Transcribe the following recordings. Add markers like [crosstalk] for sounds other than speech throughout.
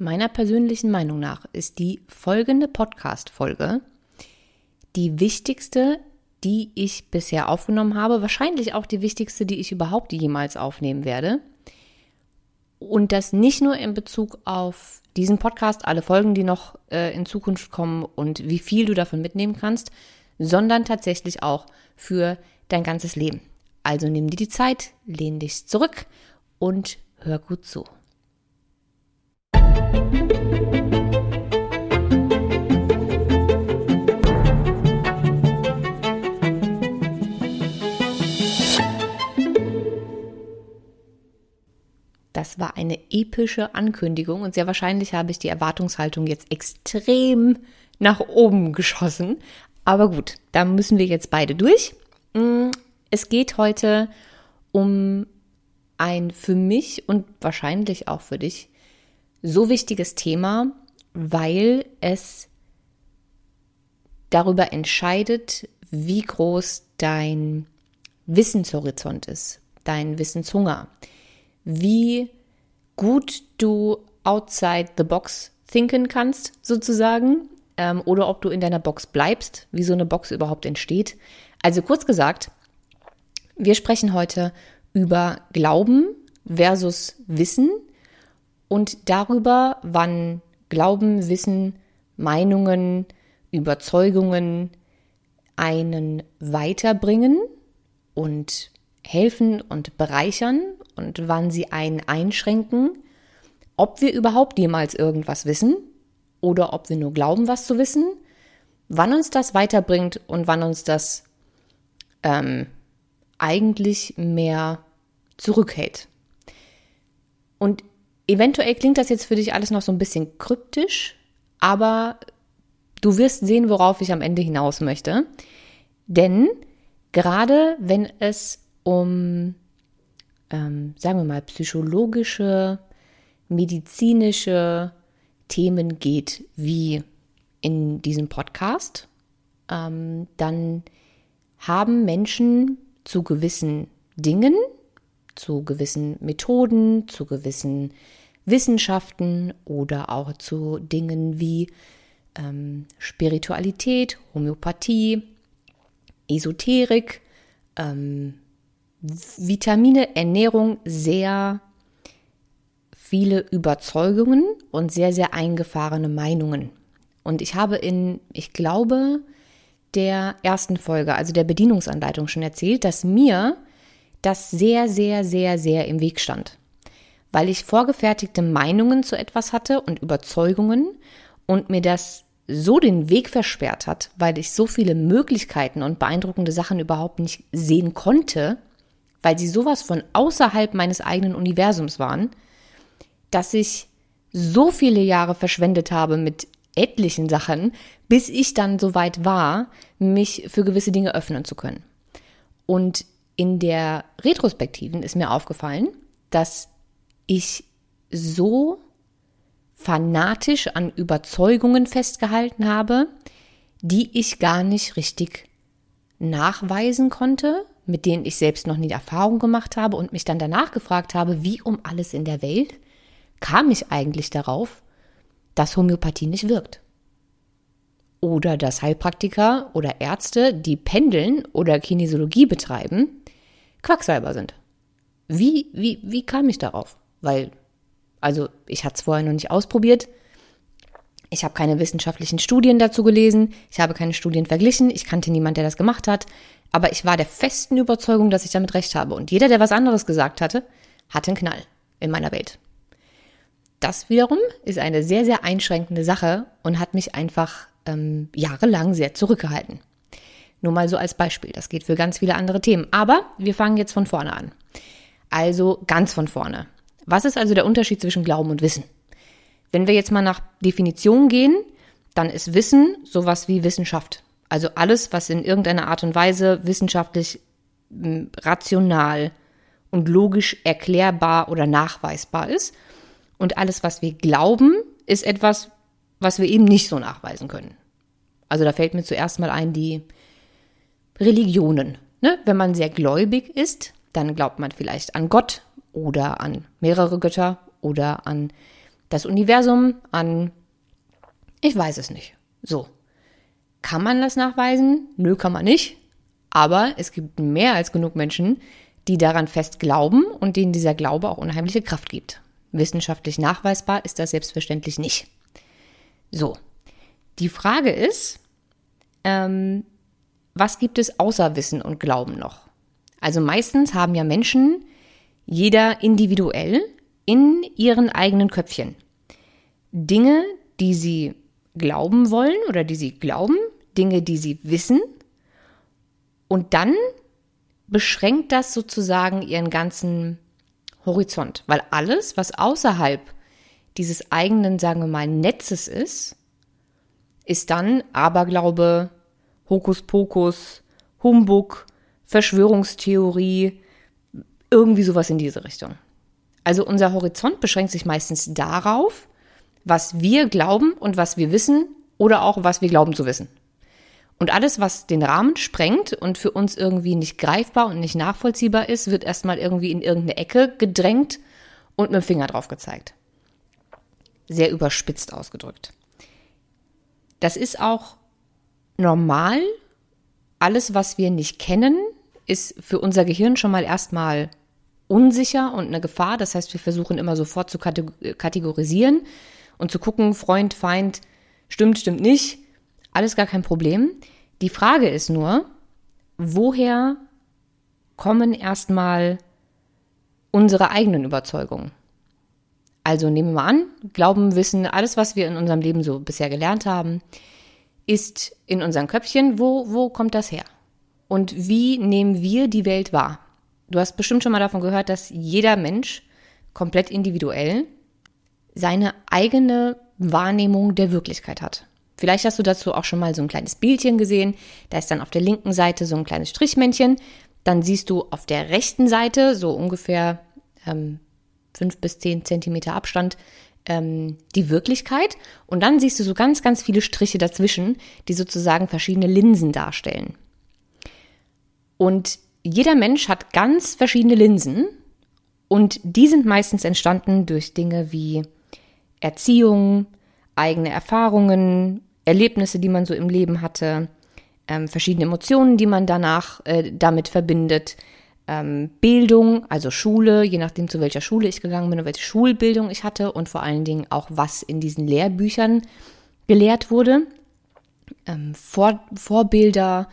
Meiner persönlichen Meinung nach ist die folgende Podcast-Folge die wichtigste, die ich bisher aufgenommen habe. Wahrscheinlich auch die wichtigste, die ich überhaupt jemals aufnehmen werde. Und das nicht nur in Bezug auf diesen Podcast, alle Folgen, die noch äh, in Zukunft kommen und wie viel du davon mitnehmen kannst, sondern tatsächlich auch für dein ganzes Leben. Also nimm dir die Zeit, lehn dich zurück und hör gut zu. Das war eine epische Ankündigung und sehr wahrscheinlich habe ich die Erwartungshaltung jetzt extrem nach oben geschossen. Aber gut, da müssen wir jetzt beide durch. Mm, es geht heute um ein für mich und wahrscheinlich auch für dich so wichtiges Thema, weil es darüber entscheidet, wie groß dein Wissenshorizont ist, dein Wissenshunger, wie gut du outside the box thinken kannst, sozusagen, ähm, oder ob du in deiner Box bleibst, wie so eine Box überhaupt entsteht. Also kurz gesagt, wir sprechen heute über Glauben versus Wissen und darüber, wann Glauben, Wissen, Meinungen, Überzeugungen einen weiterbringen und helfen und bereichern und wann sie einen einschränken, ob wir überhaupt jemals irgendwas wissen oder ob wir nur glauben, was zu wissen, wann uns das weiterbringt und wann uns das ähm, eigentlich mehr zurückhält. Und Eventuell klingt das jetzt für dich alles noch so ein bisschen kryptisch, aber du wirst sehen, worauf ich am Ende hinaus möchte. Denn gerade wenn es um, ähm, sagen wir mal, psychologische, medizinische Themen geht, wie in diesem Podcast, ähm, dann haben Menschen zu gewissen Dingen, zu gewissen Methoden, zu gewissen Wissenschaften oder auch zu Dingen wie ähm, Spiritualität, Homöopathie, Esoterik, ähm, Vitamine, Ernährung sehr viele Überzeugungen und sehr, sehr eingefahrene Meinungen. Und ich habe in, ich glaube, der ersten Folge, also der Bedienungsanleitung schon erzählt, dass mir das sehr, sehr, sehr, sehr im Weg stand weil ich vorgefertigte Meinungen zu etwas hatte und Überzeugungen und mir das so den Weg versperrt hat, weil ich so viele Möglichkeiten und beeindruckende Sachen überhaupt nicht sehen konnte, weil sie sowas von außerhalb meines eigenen Universums waren, dass ich so viele Jahre verschwendet habe mit etlichen Sachen, bis ich dann so weit war, mich für gewisse Dinge öffnen zu können. Und in der Retrospektiven ist mir aufgefallen, dass ich so fanatisch an Überzeugungen festgehalten habe, die ich gar nicht richtig nachweisen konnte, mit denen ich selbst noch nie Erfahrung gemacht habe und mich dann danach gefragt habe, wie um alles in der Welt kam ich eigentlich darauf, dass Homöopathie nicht wirkt. Oder dass Heilpraktiker oder Ärzte, die pendeln oder Kinesiologie betreiben, Quacksalber sind. Wie, wie, wie kam ich darauf? weil, also ich hatte es vorher noch nicht ausprobiert. Ich habe keine wissenschaftlichen Studien dazu gelesen, ich habe keine Studien verglichen, ich kannte niemanden, der das gemacht hat, aber ich war der festen Überzeugung, dass ich damit recht habe. Und jeder, der was anderes gesagt hatte, hatte einen Knall in meiner Welt. Das wiederum ist eine sehr, sehr einschränkende Sache und hat mich einfach ähm, jahrelang sehr zurückgehalten. Nur mal so als Beispiel. Das geht für ganz viele andere Themen. Aber wir fangen jetzt von vorne an. Also ganz von vorne. Was ist also der Unterschied zwischen Glauben und Wissen? Wenn wir jetzt mal nach Definition gehen, dann ist Wissen sowas wie Wissenschaft. Also alles, was in irgendeiner Art und Weise wissenschaftlich hm, rational und logisch erklärbar oder nachweisbar ist. Und alles, was wir glauben, ist etwas, was wir eben nicht so nachweisen können. Also da fällt mir zuerst mal ein die Religionen. Ne? Wenn man sehr gläubig ist, dann glaubt man vielleicht an Gott oder an mehrere Götter oder an das Universum, an, ich weiß es nicht. So. Kann man das nachweisen? Nö, kann man nicht. Aber es gibt mehr als genug Menschen, die daran fest glauben und denen dieser Glaube auch unheimliche Kraft gibt. Wissenschaftlich nachweisbar ist das selbstverständlich nicht. So, die Frage ist, ähm, was gibt es außer Wissen und Glauben noch? Also meistens haben ja Menschen, jeder individuell, in ihren eigenen Köpfchen Dinge, die sie glauben wollen oder die sie glauben, Dinge, die sie wissen. Und dann beschränkt das sozusagen ihren ganzen Horizont, weil alles, was außerhalb dieses eigenen, sagen wir mal, Netzes ist, ist dann Aberglaube, Hokuspokus, Humbug, Verschwörungstheorie, irgendwie sowas in diese Richtung. Also unser Horizont beschränkt sich meistens darauf, was wir glauben und was wir wissen oder auch was wir glauben zu wissen. Und alles, was den Rahmen sprengt und für uns irgendwie nicht greifbar und nicht nachvollziehbar ist, wird erstmal irgendwie in irgendeine Ecke gedrängt und mit dem Finger drauf gezeigt. Sehr überspitzt ausgedrückt. Das ist auch normal. Alles, was wir nicht kennen, ist für unser Gehirn schon mal erstmal unsicher und eine Gefahr. Das heißt, wir versuchen immer sofort zu kategorisieren und zu gucken, Freund, Feind, stimmt, stimmt nicht alles gar kein Problem. Die Frage ist nur, woher kommen erstmal unsere eigenen Überzeugungen? Also nehmen wir mal an, Glauben, Wissen, alles, was wir in unserem Leben so bisher gelernt haben, ist in unseren Köpfchen. Wo, wo kommt das her? Und wie nehmen wir die Welt wahr? Du hast bestimmt schon mal davon gehört, dass jeder Mensch komplett individuell seine eigene Wahrnehmung der Wirklichkeit hat. Vielleicht hast du dazu auch schon mal so ein kleines Bildchen gesehen. Da ist dann auf der linken Seite so ein kleines Strichmännchen. Dann siehst du auf der rechten Seite so ungefähr ähm, fünf bis zehn Zentimeter Abstand ähm, die Wirklichkeit. Und dann siehst du so ganz, ganz viele Striche dazwischen, die sozusagen verschiedene Linsen darstellen. Und jeder Mensch hat ganz verschiedene Linsen. Und die sind meistens entstanden durch Dinge wie Erziehung, eigene Erfahrungen, Erlebnisse, die man so im Leben hatte, ähm, verschiedene Emotionen, die man danach äh, damit verbindet, ähm, Bildung, also Schule, je nachdem zu welcher Schule ich gegangen bin und welche Schulbildung ich hatte und vor allen Dingen auch, was in diesen Lehrbüchern gelehrt wurde. Ähm, Vor Vorbilder,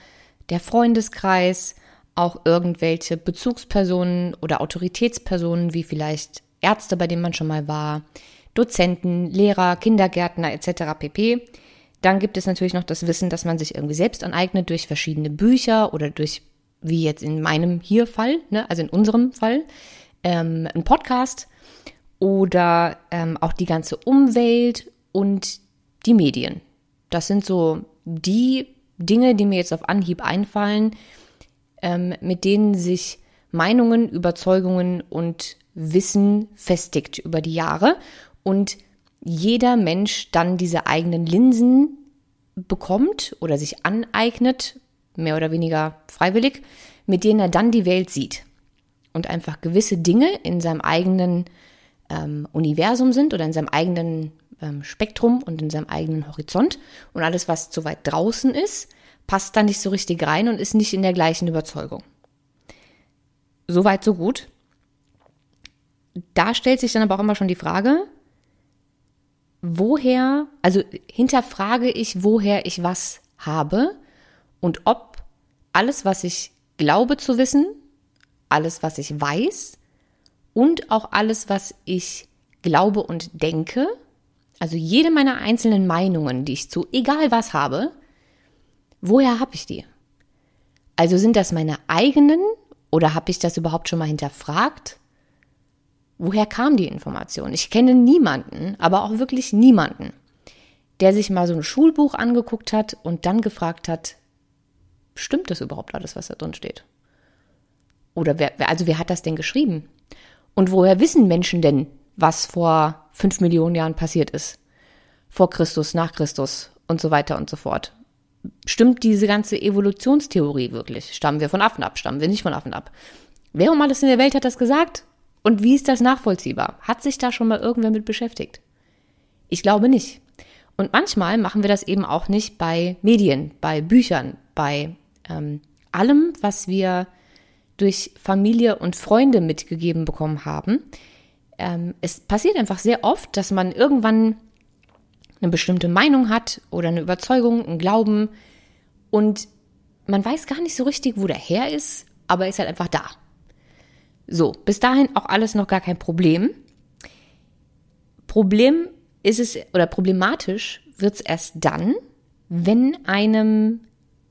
der Freundeskreis, auch irgendwelche Bezugspersonen oder Autoritätspersonen, wie vielleicht Ärzte, bei denen man schon mal war, Dozenten, Lehrer, Kindergärtner etc. pp. Dann gibt es natürlich noch das Wissen, dass man sich irgendwie selbst aneignet durch verschiedene Bücher oder durch, wie jetzt in meinem hier Fall, ne, also in unserem Fall, ähm, ein Podcast oder ähm, auch die ganze Umwelt und die Medien. Das sind so die Dinge, die mir jetzt auf Anhieb einfallen, ähm, mit denen sich Meinungen, Überzeugungen und Wissen festigt über die Jahre und jeder Mensch dann diese eigenen Linsen bekommt oder sich aneignet, mehr oder weniger freiwillig, mit denen er dann die Welt sieht. Und einfach gewisse Dinge in seinem eigenen ähm, Universum sind oder in seinem eigenen ähm, Spektrum und in seinem eigenen Horizont. Und alles, was zu weit draußen ist, passt da nicht so richtig rein und ist nicht in der gleichen Überzeugung. Soweit, so gut. Da stellt sich dann aber auch immer schon die Frage, woher, also hinterfrage ich, woher ich was habe und ob alles, was ich glaube zu wissen, alles, was ich weiß und auch alles, was ich glaube und denke, also jede meiner einzelnen Meinungen, die ich zu egal was habe, woher habe ich die? Also sind das meine eigenen oder habe ich das überhaupt schon mal hinterfragt? Woher kam die Information? Ich kenne niemanden, aber auch wirklich niemanden, der sich mal so ein Schulbuch angeguckt hat und dann gefragt hat, stimmt das überhaupt alles, was da drin steht? Oder wer, also wer hat das denn geschrieben? Und woher wissen Menschen denn, was vor fünf Millionen Jahren passiert ist? Vor Christus, nach Christus und so weiter und so fort. Stimmt diese ganze Evolutionstheorie wirklich? Stammen wir von Affen ab? Stammen wir nicht von Affen ab? Wer um alles in der Welt hat das gesagt? Und wie ist das nachvollziehbar? Hat sich da schon mal irgendwer mit beschäftigt? Ich glaube nicht. Und manchmal machen wir das eben auch nicht bei Medien, bei Büchern, bei ähm, allem, was wir durch Familie und Freunde mitgegeben bekommen haben. Ähm, es passiert einfach sehr oft, dass man irgendwann eine bestimmte Meinung hat oder eine Überzeugung, einen Glauben und man weiß gar nicht so richtig, wo der her ist, aber er ist halt einfach da. So, bis dahin auch alles noch gar kein Problem. Problem ist es, oder problematisch wird es erst dann, wenn einem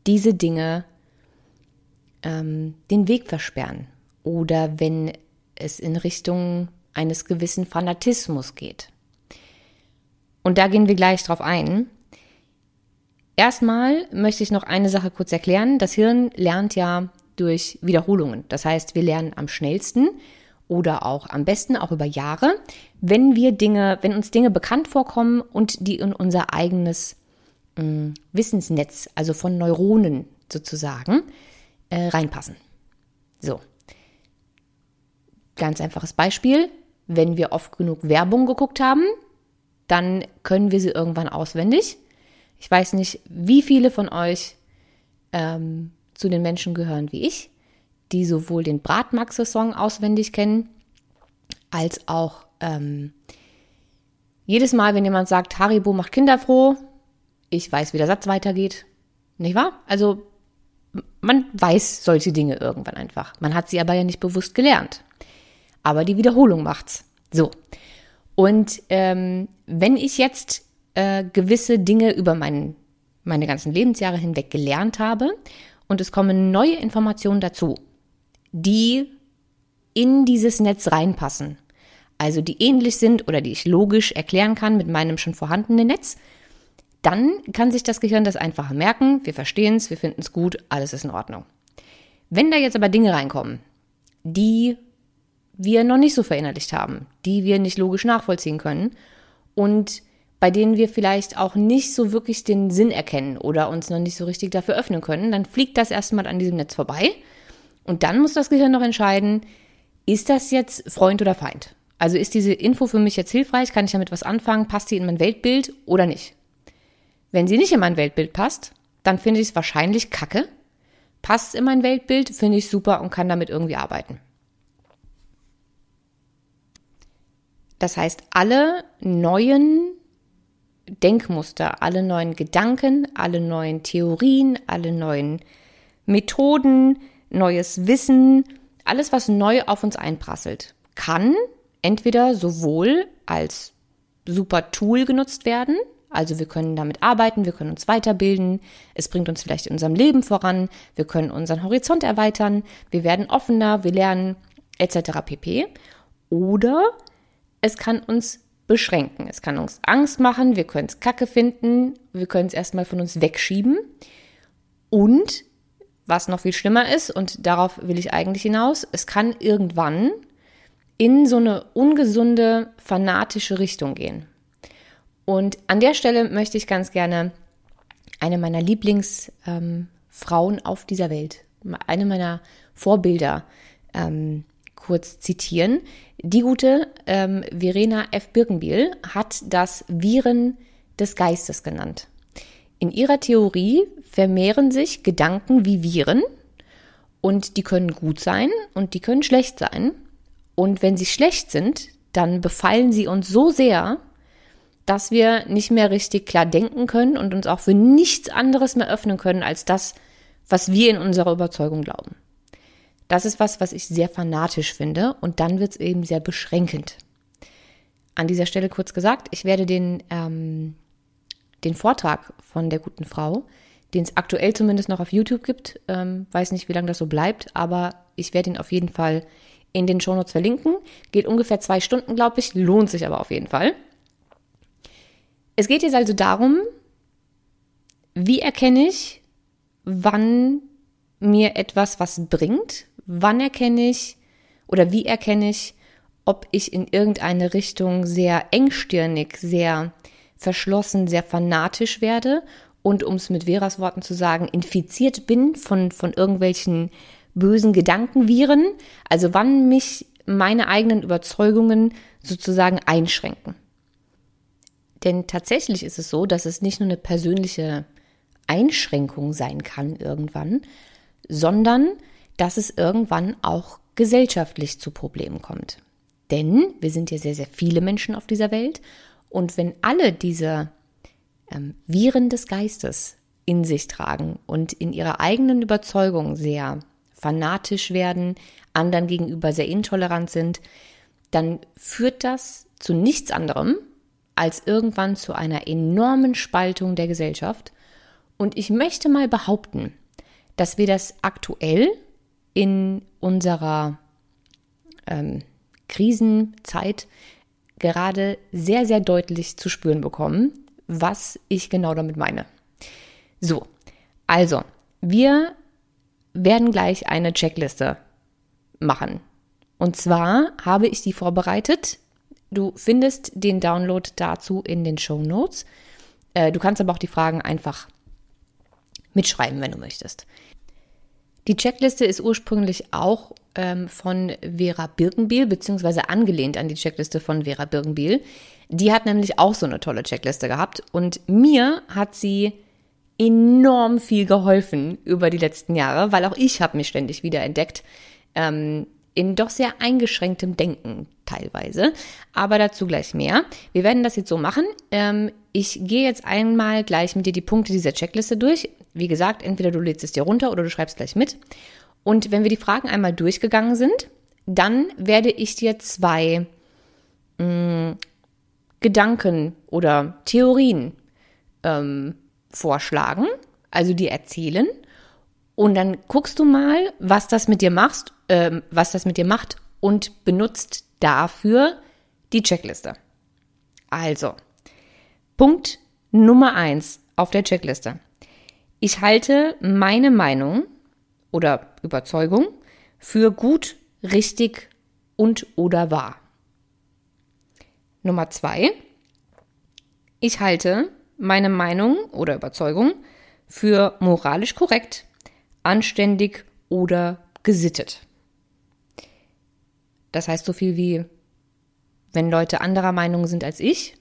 diese Dinge ähm, den Weg versperren oder wenn es in Richtung eines gewissen Fanatismus geht. Und da gehen wir gleich drauf ein. Erstmal möchte ich noch eine Sache kurz erklären. Das Hirn lernt ja durch Wiederholungen. Das heißt, wir lernen am schnellsten oder auch am besten auch über Jahre, wenn wir Dinge, wenn uns Dinge bekannt vorkommen und die in unser eigenes Wissensnetz, also von Neuronen sozusagen, äh, reinpassen. So. Ganz einfaches Beispiel. Wenn wir oft genug Werbung geguckt haben, dann können wir sie irgendwann auswendig. Ich weiß nicht, wie viele von euch ähm, zu den Menschen gehören wie ich, die sowohl den Bratmaxe-Song auswendig kennen, als auch ähm, jedes Mal, wenn jemand sagt, Haribo macht Kinder froh, ich weiß, wie der Satz weitergeht. Nicht wahr? Also man weiß solche Dinge irgendwann einfach. Man hat sie aber ja nicht bewusst gelernt. Aber die Wiederholung macht's. So. Und ähm, wenn ich jetzt äh, gewisse Dinge über mein, meine ganzen Lebensjahre hinweg gelernt habe und es kommen neue Informationen dazu, die in dieses Netz reinpassen, also die ähnlich sind oder die ich logisch erklären kann mit meinem schon vorhandenen Netz, dann kann sich das Gehirn das einfach merken, wir verstehen es, wir finden es gut, alles ist in Ordnung. Wenn da jetzt aber Dinge reinkommen, die wir noch nicht so verinnerlicht haben, die wir nicht logisch nachvollziehen können und bei denen wir vielleicht auch nicht so wirklich den Sinn erkennen oder uns noch nicht so richtig dafür öffnen können, dann fliegt das erstmal an diesem Netz vorbei. Und dann muss das Gehirn noch entscheiden, ist das jetzt Freund oder Feind? Also ist diese Info für mich jetzt hilfreich? Kann ich damit was anfangen? Passt die in mein Weltbild oder nicht? Wenn sie nicht in mein Weltbild passt, dann finde ich es wahrscheinlich kacke. Passt in mein Weltbild, finde ich super und kann damit irgendwie arbeiten. Das heißt, alle neuen Denkmuster, alle neuen Gedanken, alle neuen Theorien, alle neuen Methoden, neues Wissen, alles, was neu auf uns einprasselt, kann entweder sowohl als super Tool genutzt werden, also wir können damit arbeiten, wir können uns weiterbilden, es bringt uns vielleicht in unserem Leben voran, wir können unseren Horizont erweitern, wir werden offener, wir lernen etc. pp. Oder es kann uns beschränken. Es kann uns Angst machen, wir können es kacke finden, wir können es erstmal von uns wegschieben. Und was noch viel schlimmer ist, und darauf will ich eigentlich hinaus, es kann irgendwann in so eine ungesunde, fanatische Richtung gehen. Und an der Stelle möchte ich ganz gerne eine meiner Lieblingsfrauen ähm, auf dieser Welt, eine meiner Vorbilder ähm, kurz zitieren. Die gute ähm, Verena F. Birkenbiel hat das Viren des Geistes genannt. In ihrer Theorie vermehren sich Gedanken wie Viren und die können gut sein und die können schlecht sein. Und wenn sie schlecht sind, dann befallen sie uns so sehr, dass wir nicht mehr richtig klar denken können und uns auch für nichts anderes mehr öffnen können als das, was wir in unserer Überzeugung glauben. Das ist was, was ich sehr fanatisch finde und dann wird es eben sehr beschränkend. An dieser Stelle kurz gesagt, ich werde den, ähm, den Vortrag von der guten Frau, den es aktuell zumindest noch auf YouTube gibt, ähm, weiß nicht, wie lange das so bleibt, aber ich werde ihn auf jeden Fall in den Shownotes verlinken. Geht ungefähr zwei Stunden, glaube ich, lohnt sich aber auf jeden Fall. Es geht jetzt also darum, wie erkenne ich, wann mir etwas was bringt, wann erkenne ich oder wie erkenne ich, ob ich in irgendeine Richtung sehr engstirnig, sehr verschlossen, sehr fanatisch werde? Und um es mit Veras Worten zu sagen, infiziert bin von, von irgendwelchen bösen Gedankenviren, also wann mich meine eigenen Überzeugungen sozusagen einschränken. Denn tatsächlich ist es so, dass es nicht nur eine persönliche Einschränkung sein kann irgendwann, sondern dass es irgendwann auch gesellschaftlich zu Problemen kommt. Denn wir sind ja sehr, sehr viele Menschen auf dieser Welt und wenn alle diese ähm, Viren des Geistes in sich tragen und in ihrer eigenen Überzeugung sehr fanatisch werden, anderen gegenüber sehr intolerant sind, dann führt das zu nichts anderem als irgendwann zu einer enormen Spaltung der Gesellschaft. Und ich möchte mal behaupten, dass wir das aktuell in unserer ähm, Krisenzeit gerade sehr, sehr deutlich zu spüren bekommen, was ich genau damit meine. So, also, wir werden gleich eine Checkliste machen. Und zwar habe ich die vorbereitet. Du findest den Download dazu in den Show Notes. Äh, du kannst aber auch die Fragen einfach mitschreiben, wenn du möchtest. Die Checkliste ist ursprünglich auch ähm, von Vera Birkenbiel, beziehungsweise angelehnt an die Checkliste von Vera Birkenbiel. Die hat nämlich auch so eine tolle Checkliste gehabt und mir hat sie enorm viel geholfen über die letzten Jahre, weil auch ich habe mich ständig wieder entdeckt ähm, in doch sehr eingeschränktem Denken teilweise. Aber dazu gleich mehr. Wir werden das jetzt so machen. Ähm, ich gehe jetzt einmal gleich mit dir die Punkte dieser Checkliste durch. Wie gesagt, entweder du lädst es dir runter oder du schreibst gleich mit. Und wenn wir die Fragen einmal durchgegangen sind, dann werde ich dir zwei mh, mm, Gedanken oder Theorien ähm, vorschlagen, also dir erzählen. Und dann guckst du mal, was das mit dir machst, ähm, was das mit dir macht und benutzt dafür die Checkliste. Also, Punkt Nummer eins auf der Checkliste. Ich halte meine Meinung oder Überzeugung für gut, richtig und oder wahr. Nummer zwei. Ich halte meine Meinung oder Überzeugung für moralisch korrekt, anständig oder gesittet. Das heißt so viel wie, wenn Leute anderer Meinung sind als ich,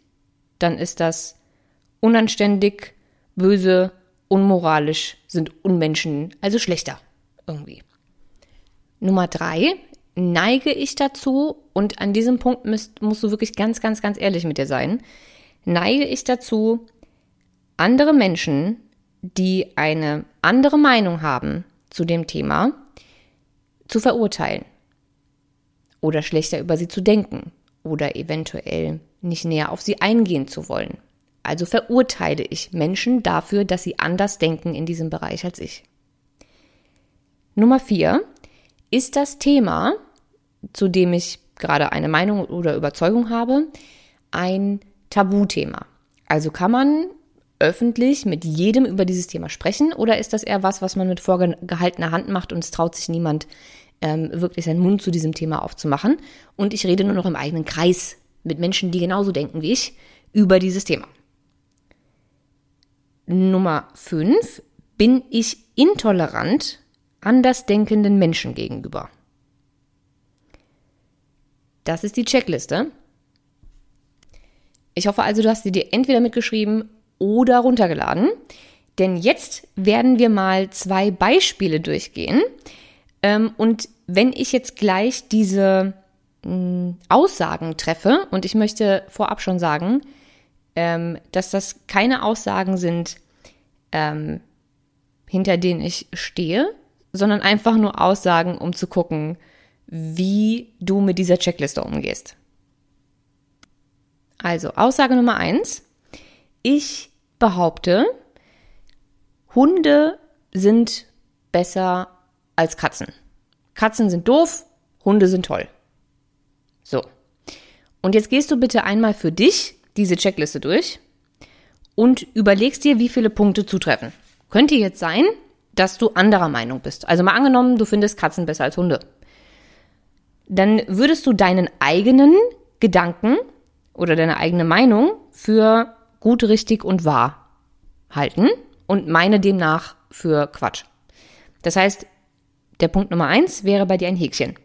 dann ist das unanständig, böse, unmoralisch, sind Unmenschen, also schlechter irgendwie. Nummer drei, neige ich dazu, und an diesem Punkt musst, musst du wirklich ganz, ganz, ganz ehrlich mit dir sein, neige ich dazu, andere Menschen, die eine andere Meinung haben zu dem Thema, zu verurteilen oder schlechter über sie zu denken oder eventuell nicht näher auf sie eingehen zu wollen. Also verurteile ich Menschen dafür, dass sie anders denken in diesem Bereich als ich. Nummer vier ist das Thema, zu dem ich gerade eine Meinung oder Überzeugung habe, ein Tabuthema. Also kann man öffentlich mit jedem über dieses Thema sprechen oder ist das eher was, was man mit vorgehaltener Hand macht und es traut sich niemand ähm, wirklich seinen Mund zu diesem Thema aufzumachen und ich rede nur noch im eigenen Kreis mit Menschen, die genauso denken wie ich über dieses Thema. Nummer 5. Bin ich intolerant andersdenkenden Menschen gegenüber? Das ist die Checkliste. Ich hoffe also, du hast sie dir entweder mitgeschrieben oder runtergeladen. Denn jetzt werden wir mal zwei Beispiele durchgehen. Ähm, und wenn ich jetzt gleich diese mm, Aussagen treffe, und ich möchte vorab schon sagen, ähm, dass das keine Aussagen sind, ähm, hinter denen ich stehe, sondern einfach nur Aussagen, um zu gucken, wie du mit dieser Checkliste umgehst. Also, Aussage Nummer eins. Ich behaupte, Hunde sind besser als Katzen. Katzen sind doof, Hunde sind toll. So. Und jetzt gehst du bitte einmal für dich diese Checkliste durch und überlegst dir, wie viele Punkte zutreffen. Könnte jetzt sein, dass du anderer Meinung bist. Also mal angenommen, du findest Katzen besser als Hunde. Dann würdest du deinen eigenen Gedanken oder deine eigene Meinung für gut, richtig und wahr halten und meine demnach für Quatsch. Das heißt, der Punkt Nummer eins wäre bei dir ein Häkchen.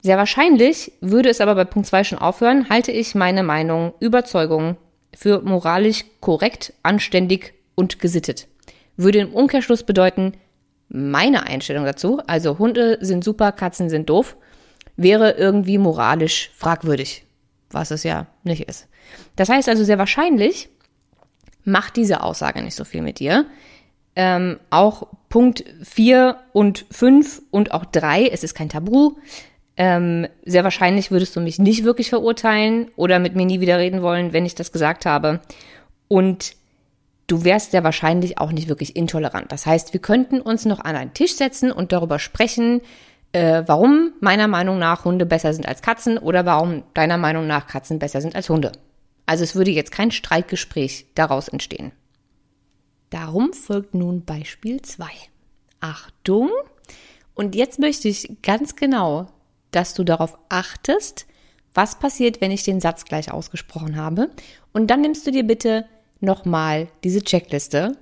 Sehr wahrscheinlich würde es aber bei Punkt zwei schon aufhören, halte ich meine Meinung, Überzeugung für moralisch korrekt, anständig und gesittet. Würde im Umkehrschluss bedeuten, meine Einstellung dazu, also Hunde sind super, Katzen sind doof, wäre irgendwie moralisch fragwürdig, was es ja nicht ist. Das heißt also sehr wahrscheinlich macht diese Aussage nicht so viel mit dir. Ähm, auch Punkt 4 und 5 und auch 3, es ist kein Tabu. Ähm, sehr wahrscheinlich würdest du mich nicht wirklich verurteilen oder mit mir nie wieder reden wollen, wenn ich das gesagt habe. Und du wärst ja wahrscheinlich auch nicht wirklich intolerant. Das heißt, wir könnten uns noch an einen Tisch setzen und darüber sprechen, äh, warum meiner Meinung nach Hunde besser sind als Katzen oder warum deiner Meinung nach Katzen besser sind als Hunde. Also es würde jetzt kein Streitgespräch daraus entstehen. Darum folgt nun Beispiel 2. Achtung! Und jetzt möchte ich ganz genau, dass du darauf achtest, was passiert, wenn ich den Satz gleich ausgesprochen habe. Und dann nimmst du dir bitte nochmal diese Checkliste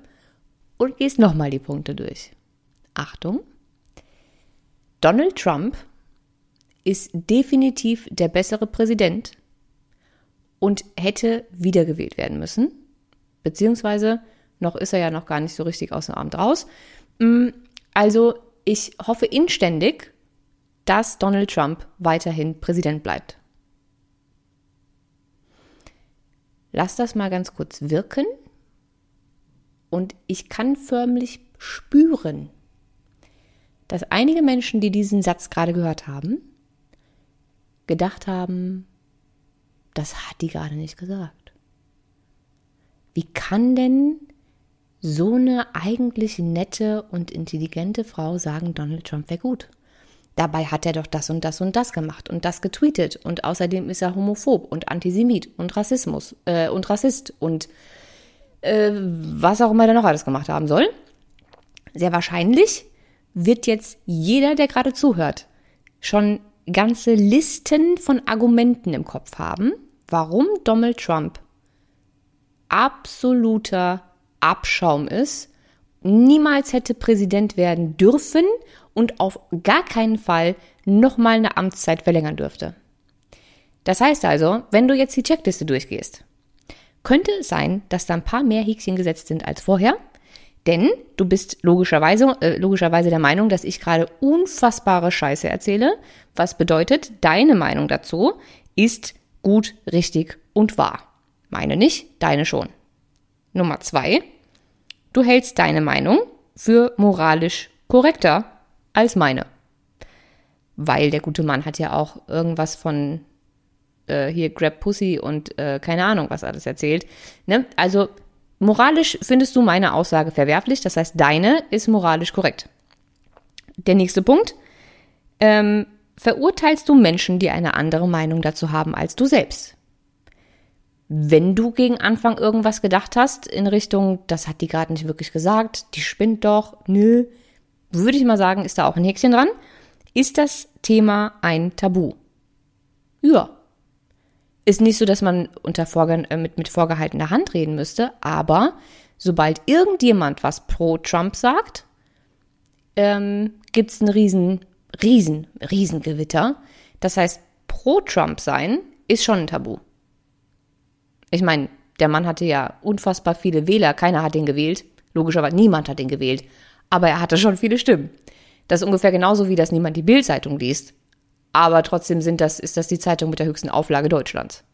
und gehst nochmal die Punkte durch. Achtung! Donald Trump ist definitiv der bessere Präsident und hätte wiedergewählt werden müssen. Beziehungsweise noch ist er ja noch gar nicht so richtig aus dem Amt raus. Mm, also ich hoffe inständig, dass Donald Trump weiterhin Präsident bleibt. Lass das mal ganz kurz wirken. Und ich kann förmlich spüren, dass einige Menschen, die diesen Satz gerade gehört haben, gedacht haben, das hat die gerade nicht gesagt. Wie kann denn so eine eigentlich nette und intelligente Frau sagen, Donald Trump wäre gut? Dabei hat er doch das und das und das gemacht und das getweetet und außerdem ist er homophob und Antisemit und Rassismus äh, und Rassist und äh, was auch immer er noch alles gemacht haben soll. Sehr wahrscheinlich wird jetzt jeder, der gerade zuhört, schon ganze Listen von Argumenten im Kopf haben, warum Donald Trump absoluter Abschaum ist, niemals hätte Präsident werden dürfen und auf gar keinen Fall nochmal eine Amtszeit verlängern dürfte. Das heißt also, wenn du jetzt die Checkliste durchgehst, könnte es sein, dass da ein paar mehr Häkchen gesetzt sind als vorher, denn du bist logischerweise, äh, logischerweise der Meinung, dass ich gerade unfassbare Scheiße erzähle, was bedeutet, deine Meinung dazu ist gut, richtig und wahr. Meine nicht, deine schon. Nummer zwei, du hältst deine Meinung für moralisch korrekter als meine. Weil der gute Mann hat ja auch irgendwas von äh, hier Grab Pussy und äh, keine Ahnung, was alles erzählt. Ne? Also moralisch findest du meine Aussage verwerflich, das heißt, deine ist moralisch korrekt. Der nächste Punkt. Ähm, verurteilst du Menschen, die eine andere Meinung dazu haben als du selbst? Wenn du gegen Anfang irgendwas gedacht hast in Richtung, das hat die gerade nicht wirklich gesagt, die spinnt doch, nö, würde ich mal sagen, ist da auch ein Häkchen dran. Ist das Thema ein Tabu? Ja. Ist nicht so, dass man unter Vorge äh, mit, mit vorgehaltener Hand reden müsste, aber sobald irgendjemand was pro Trump sagt, ähm, gibt es ein riesen, riesen, riesen Gewitter. Das heißt, pro Trump sein ist schon ein Tabu. Ich meine, der Mann hatte ja unfassbar viele Wähler, keiner hat ihn gewählt. Logischerweise niemand hat ihn gewählt aber er hatte schon viele Stimmen. Das ist ungefähr genauso wie, dass niemand die Bildzeitung liest. Aber trotzdem sind das, ist das die Zeitung mit der höchsten Auflage Deutschlands.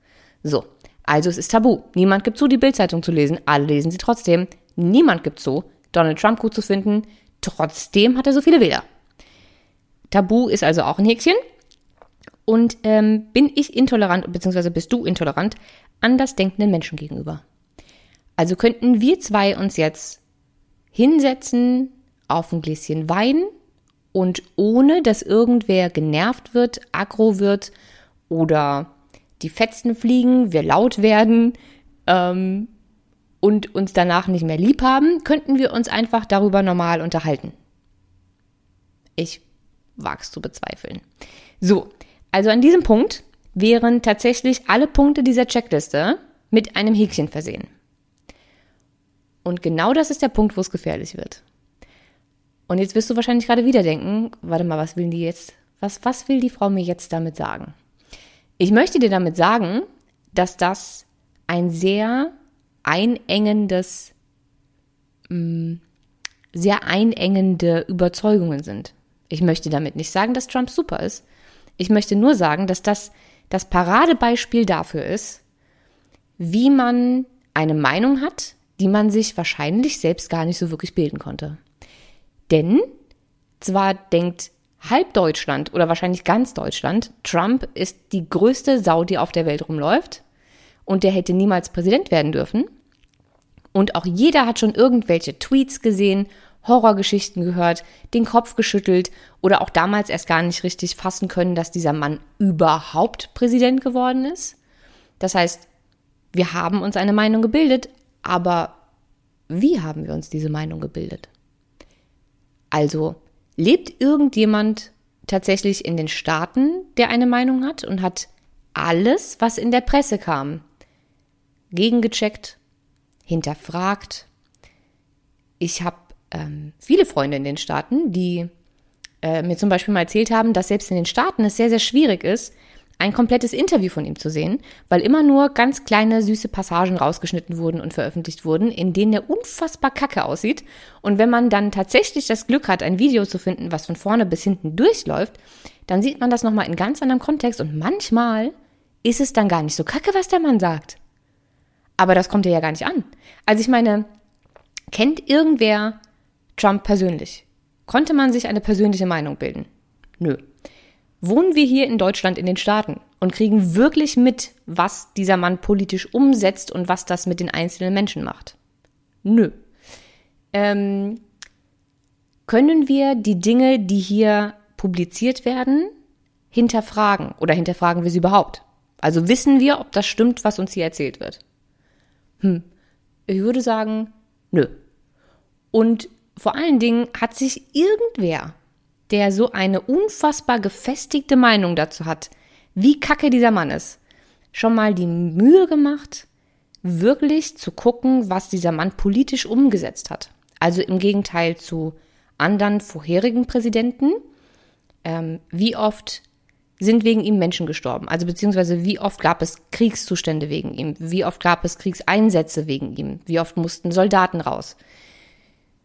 So. Also es ist tabu. Niemand gibt zu, die Bildzeitung zu lesen. Alle lesen sie trotzdem. Niemand gibt zu, Donald Trump gut zu finden. Trotzdem hat er so viele Wähler. Tabu ist also auch ein Häkchen. Und ähm, bin ich intolerant, beziehungsweise bist du intolerant, anders denkenden Menschen gegenüber? Also könnten wir zwei uns jetzt hinsetzen, auf ein Gläschen Wein und ohne dass irgendwer genervt wird, aggro wird oder die Fetzen fliegen, wir laut werden ähm, und uns danach nicht mehr lieb haben, könnten wir uns einfach darüber normal unterhalten. Ich wag's zu bezweifeln. So, also an diesem Punkt wären tatsächlich alle Punkte dieser Checkliste mit einem Häkchen versehen. Und genau das ist der Punkt, wo es gefährlich wird. Und jetzt wirst du wahrscheinlich gerade wieder denken, warte mal, was will die jetzt, was, was will die Frau mir jetzt damit sagen? Ich möchte dir damit sagen, dass das ein sehr einengendes, mm, sehr einengende Überzeugungen sind. Ich möchte damit nicht sagen, dass Trump super ist. Ich möchte nur sagen, dass das das Paradebeispiel dafür ist, wie man eine Meinung hat, die man sich wahrscheinlich selbst gar nicht so wirklich bilden konnte. Denn zwar denkt halb Deutschland oder wahrscheinlich ganz Deutschland, Trump ist die größte Sau, die auf der Welt rumläuft und der hätte niemals Präsident werden dürfen. Und auch jeder hat schon irgendwelche Tweets gesehen, Horrorgeschichten gehört, den Kopf geschüttelt oder auch damals erst gar nicht richtig fassen können, dass dieser Mann überhaupt Präsident geworden ist. Das heißt, wir haben uns eine Meinung gebildet, aber wie haben wir uns diese Meinung gebildet? Also, lebt irgendjemand tatsächlich in den Staaten, der eine Meinung hat und hat alles, was in der Presse kam, gegengecheckt, hinterfragt. Ich habe ähm, viele Freunde in den Staaten, die äh, mir zum Beispiel mal erzählt haben, dass selbst in den Staaten es sehr, sehr schwierig ist, ein komplettes Interview von ihm zu sehen, weil immer nur ganz kleine süße Passagen rausgeschnitten wurden und veröffentlicht wurden, in denen er unfassbar kacke aussieht. Und wenn man dann tatsächlich das Glück hat, ein Video zu finden, was von vorne bis hinten durchläuft, dann sieht man das nochmal in ganz anderem Kontext und manchmal ist es dann gar nicht so kacke, was der Mann sagt. Aber das kommt dir ja gar nicht an. Also ich meine, kennt irgendwer Trump persönlich? Konnte man sich eine persönliche Meinung bilden? Nö. Wohnen wir hier in Deutschland in den Staaten und kriegen wirklich mit, was dieser Mann politisch umsetzt und was das mit den einzelnen Menschen macht? Nö. Ähm, können wir die Dinge, die hier publiziert werden, hinterfragen oder hinterfragen wir sie überhaupt? Also wissen wir, ob das stimmt, was uns hier erzählt wird? Hm, ich würde sagen, nö. Und vor allen Dingen hat sich irgendwer der so eine unfassbar gefestigte Meinung dazu hat, wie kacke dieser Mann ist, schon mal die Mühe gemacht, wirklich zu gucken, was dieser Mann politisch umgesetzt hat. Also im Gegenteil zu anderen vorherigen Präsidenten. Ähm, wie oft sind wegen ihm Menschen gestorben? Also beziehungsweise wie oft gab es Kriegszustände wegen ihm? Wie oft gab es Kriegseinsätze wegen ihm? Wie oft mussten Soldaten raus?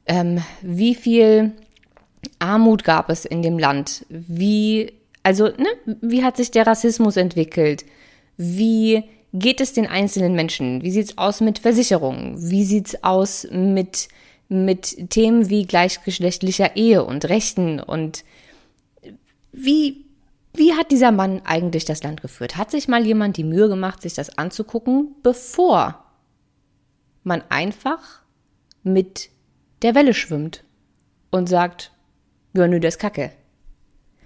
Ähm, wie viel Armut gab es in dem Land? Wie, also, ne, wie hat sich der Rassismus entwickelt? Wie geht es den einzelnen Menschen? Wie sieht's aus mit Versicherungen? Wie sieht's aus mit, mit Themen wie gleichgeschlechtlicher Ehe und Rechten? Und wie, wie hat dieser Mann eigentlich das Land geführt? Hat sich mal jemand die Mühe gemacht, sich das anzugucken, bevor man einfach mit der Welle schwimmt und sagt, ja, nö, der ist kacke.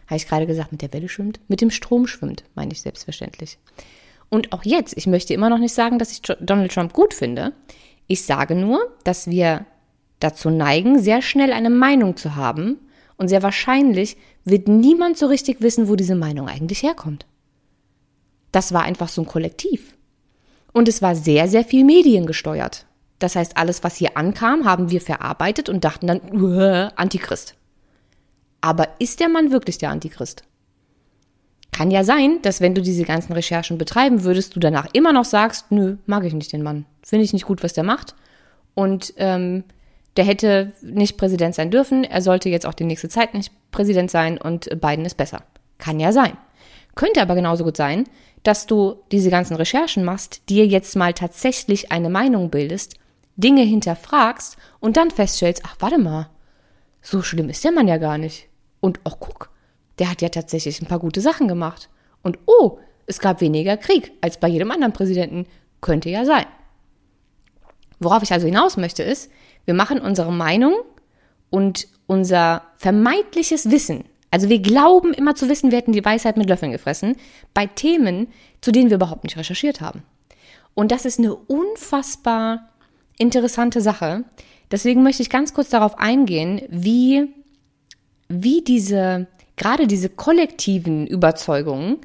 Habe ich gerade gesagt, mit der Welle schwimmt? Mit dem Strom schwimmt, meine ich selbstverständlich. Und auch jetzt, ich möchte immer noch nicht sagen, dass ich Donald Trump gut finde. Ich sage nur, dass wir dazu neigen, sehr schnell eine Meinung zu haben und sehr wahrscheinlich wird niemand so richtig wissen, wo diese Meinung eigentlich herkommt. Das war einfach so ein Kollektiv. Und es war sehr, sehr viel mediengesteuert. Das heißt, alles, was hier ankam, haben wir verarbeitet und dachten dann, Antichrist. Aber ist der Mann wirklich der Antichrist? Kann ja sein, dass wenn du diese ganzen Recherchen betreiben würdest, du danach immer noch sagst, nö, mag ich nicht den Mann. Finde ich nicht gut, was der macht. Und ähm, der hätte nicht Präsident sein dürfen. Er sollte jetzt auch die nächste Zeit nicht Präsident sein und Biden ist besser. Kann ja sein. Könnte aber genauso gut sein, dass du diese ganzen Recherchen machst, dir jetzt mal tatsächlich eine Meinung bildest, Dinge hinterfragst und dann feststellst, ach, warte mal, so schlimm ist der Mann ja gar nicht. Und auch guck, der hat ja tatsächlich ein paar gute Sachen gemacht. Und oh, es gab weniger Krieg als bei jedem anderen Präsidenten. Könnte ja sein. Worauf ich also hinaus möchte, ist, wir machen unsere Meinung und unser vermeintliches Wissen, also wir glauben immer zu wissen, wir hätten die Weisheit mit Löffeln gefressen, bei Themen, zu denen wir überhaupt nicht recherchiert haben. Und das ist eine unfassbar interessante Sache. Deswegen möchte ich ganz kurz darauf eingehen, wie wie diese, gerade diese kollektiven Überzeugungen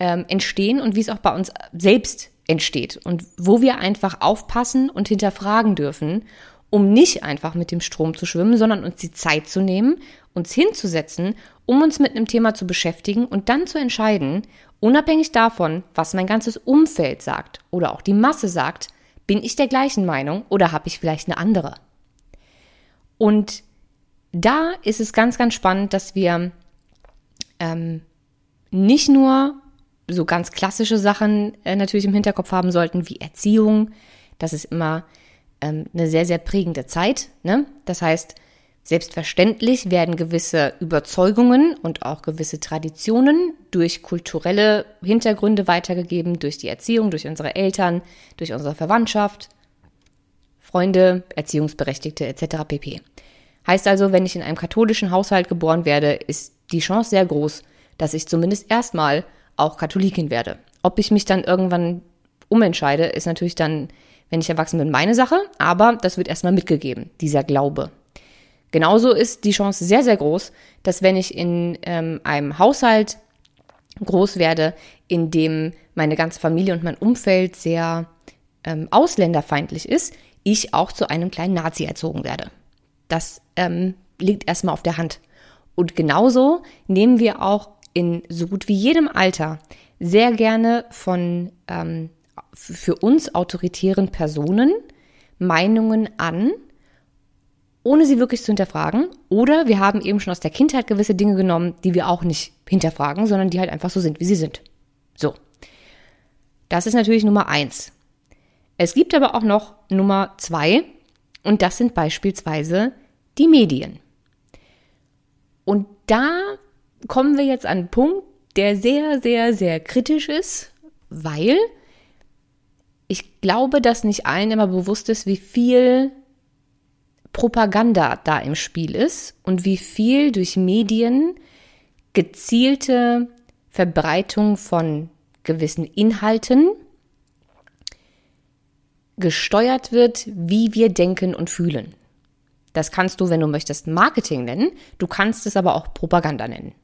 ähm, entstehen und wie es auch bei uns selbst entsteht und wo wir einfach aufpassen und hinterfragen dürfen, um nicht einfach mit dem Strom zu schwimmen, sondern uns die Zeit zu nehmen, uns hinzusetzen, um uns mit einem Thema zu beschäftigen und dann zu entscheiden, Unabhängig davon, was mein ganzes Umfeld sagt oder auch die Masse sagt, bin ich der gleichen Meinung oder habe ich vielleicht eine andere? Und da ist es ganz, ganz spannend, dass wir ähm, nicht nur so ganz klassische Sachen äh, natürlich im Hinterkopf haben sollten, wie Erziehung. Das ist immer ähm, eine sehr, sehr prägende Zeit. Ne? Das heißt, selbstverständlich werden gewisse Überzeugungen und auch gewisse Traditionen durch kulturelle Hintergründe weitergegeben, durch die Erziehung, durch unsere Eltern, durch unsere Verwandtschaft, Freunde, Erziehungsberechtigte etc. pp. Heißt also, wenn ich in einem katholischen Haushalt geboren werde, ist die Chance sehr groß, dass ich zumindest erstmal auch Katholikin werde. Ob ich mich dann irgendwann umentscheide, ist natürlich dann, wenn ich erwachsen bin, meine Sache, aber das wird erstmal mitgegeben, dieser Glaube. Genauso ist die Chance sehr, sehr groß, dass wenn ich in ähm, einem Haushalt groß werde, in dem meine ganze Familie und mein Umfeld sehr ähm, ausländerfeindlich ist, ich auch zu einem kleinen Nazi erzogen werde. Das ähm, liegt erstmal auf der Hand. Und genauso nehmen wir auch in so gut wie jedem Alter sehr gerne von ähm, für uns autoritären Personen Meinungen an, ohne sie wirklich zu hinterfragen. Oder wir haben eben schon aus der Kindheit gewisse Dinge genommen, die wir auch nicht hinterfragen, sondern die halt einfach so sind, wie sie sind. So. Das ist natürlich Nummer eins. Es gibt aber auch noch Nummer zwei, und das sind beispielsweise die Medien. Und da kommen wir jetzt an einen Punkt, der sehr, sehr, sehr kritisch ist, weil ich glaube, dass nicht allen immer bewusst ist, wie viel Propaganda da im Spiel ist und wie viel durch Medien gezielte Verbreitung von gewissen Inhalten gesteuert wird, wie wir denken und fühlen. Das kannst du, wenn du möchtest, Marketing nennen, du kannst es aber auch Propaganda nennen.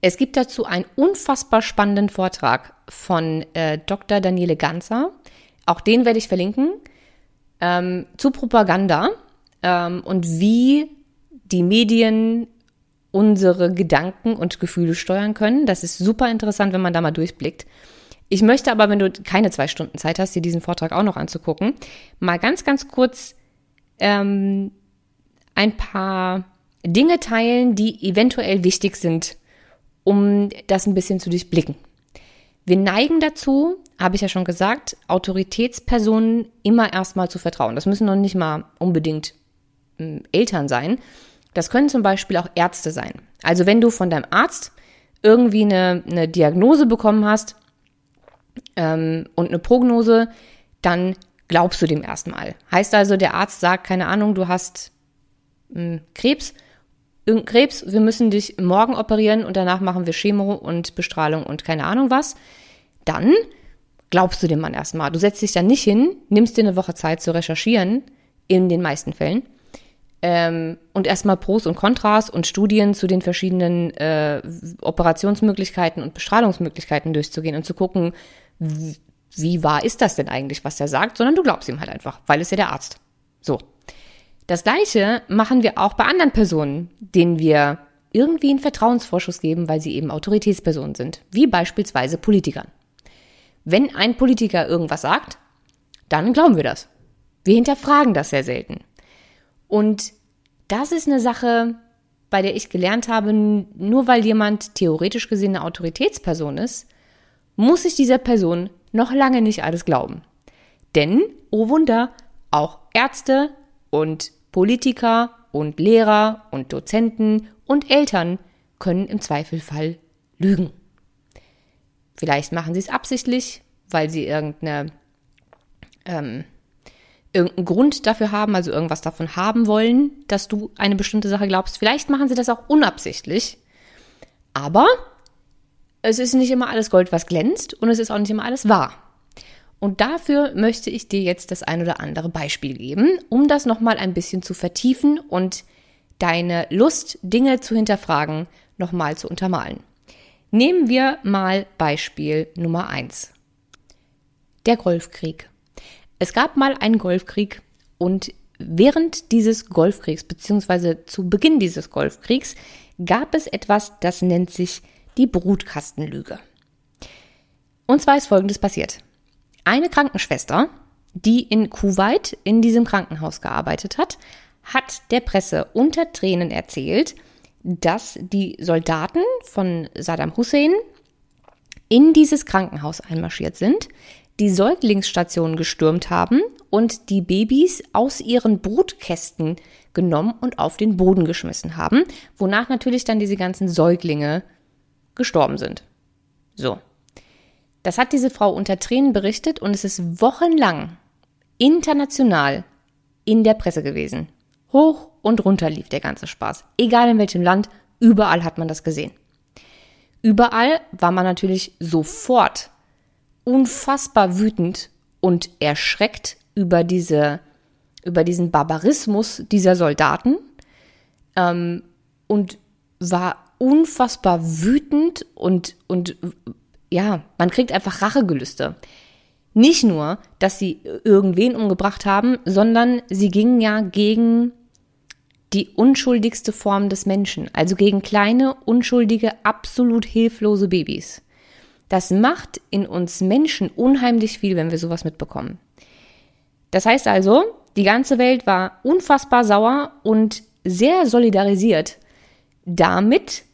Es gibt dazu einen unfassbar spannenden Vortrag von äh, Dr. Daniele Ganzer. Auch den werde ich verlinken. Ähm, zu Propaganda ähm, und wie die Medien unsere Gedanken und Gefühle steuern können. Das ist super interessant, wenn man da mal durchblickt. Ich möchte aber, wenn du keine zwei Stunden Zeit hast, dir diesen Vortrag auch noch anzugucken, mal ganz, ganz kurz ähm, ein paar Dinge teilen, die eventuell wichtig sind um das ein bisschen zu durchblicken. Wir neigen dazu, habe ich ja schon gesagt, Autoritätspersonen immer erstmal zu vertrauen. Das müssen noch nicht mal unbedingt äh, Eltern sein. Das können zum Beispiel auch Ärzte sein. Also wenn du von deinem Arzt irgendwie eine, eine Diagnose bekommen hast ähm, und eine Prognose, dann glaubst du dem erstmal. Heißt also, der Arzt sagt, keine Ahnung, du hast äh, Krebs Krebs, wir müssen dich morgen operieren und danach machen wir Chemo und Bestrahlung und keine Ahnung was, dann glaubst du dem Mann erstmal. Du setzt dich dann nicht hin, nimmst dir eine Woche Zeit zu recherchieren, in den meisten Fällen, ähm, und erstmal Pros und Kontras und Studien zu den verschiedenen äh, Operationsmöglichkeiten und Bestrahlungsmöglichkeiten durchzugehen und zu gucken, wie, wahr ist das denn eigentlich, was der sagt, sondern du glaubst ihm halt einfach, weil es ja der Arzt. So. Das gleiche machen wir auch bei anderen Personen, denen wir irgendwie einen Vertrauensvorschuss geben, weil sie eben Autoritätspersonen sind, wie beispielsweise Politikern. Wenn ein Politiker irgendwas sagt, dann glauben wir das. Wir hinterfragen das sehr selten. Und das ist eine Sache, bei der ich gelernt habe, nur weil jemand theoretisch gesehen eine Autoritätsperson ist, muss ich dieser Person noch lange nicht alles glauben. Denn, oh Wunder, auch Ärzte und Politiker und Lehrer und Dozenten und Eltern können im Zweifelfall lügen. Vielleicht machen sie es absichtlich, weil sie irgendeine, ähm, irgendeinen Grund dafür haben, also irgendwas davon haben wollen, dass du eine bestimmte Sache glaubst. Vielleicht machen sie das auch unabsichtlich. Aber es ist nicht immer alles Gold, was glänzt und es ist auch nicht immer alles wahr. Und dafür möchte ich dir jetzt das ein oder andere Beispiel geben, um das nochmal ein bisschen zu vertiefen und deine Lust, Dinge zu hinterfragen, nochmal zu untermalen. Nehmen wir mal Beispiel Nummer eins: Der Golfkrieg. Es gab mal einen Golfkrieg und während dieses Golfkriegs, beziehungsweise zu Beginn dieses Golfkriegs, gab es etwas, das nennt sich die Brutkastenlüge. Und zwar ist Folgendes passiert. Eine Krankenschwester, die in Kuwait in diesem Krankenhaus gearbeitet hat, hat der Presse unter Tränen erzählt, dass die Soldaten von Saddam Hussein in dieses Krankenhaus einmarschiert sind, die Säuglingsstationen gestürmt haben und die Babys aus ihren Brutkästen genommen und auf den Boden geschmissen haben, wonach natürlich dann diese ganzen Säuglinge gestorben sind. So. Das hat diese Frau unter Tränen berichtet und es ist wochenlang international in der Presse gewesen. Hoch und runter lief der ganze Spaß. Egal in welchem Land, überall hat man das gesehen. Überall war man natürlich sofort unfassbar wütend und erschreckt über diese, über diesen Barbarismus dieser Soldaten ähm, und war unfassbar wütend und, und ja, man kriegt einfach Rachegelüste. Nicht nur, dass sie irgendwen umgebracht haben, sondern sie gingen ja gegen die unschuldigste Form des Menschen, also gegen kleine, unschuldige, absolut hilflose Babys. Das macht in uns Menschen unheimlich viel, wenn wir sowas mitbekommen. Das heißt also, die ganze Welt war unfassbar sauer und sehr solidarisiert damit,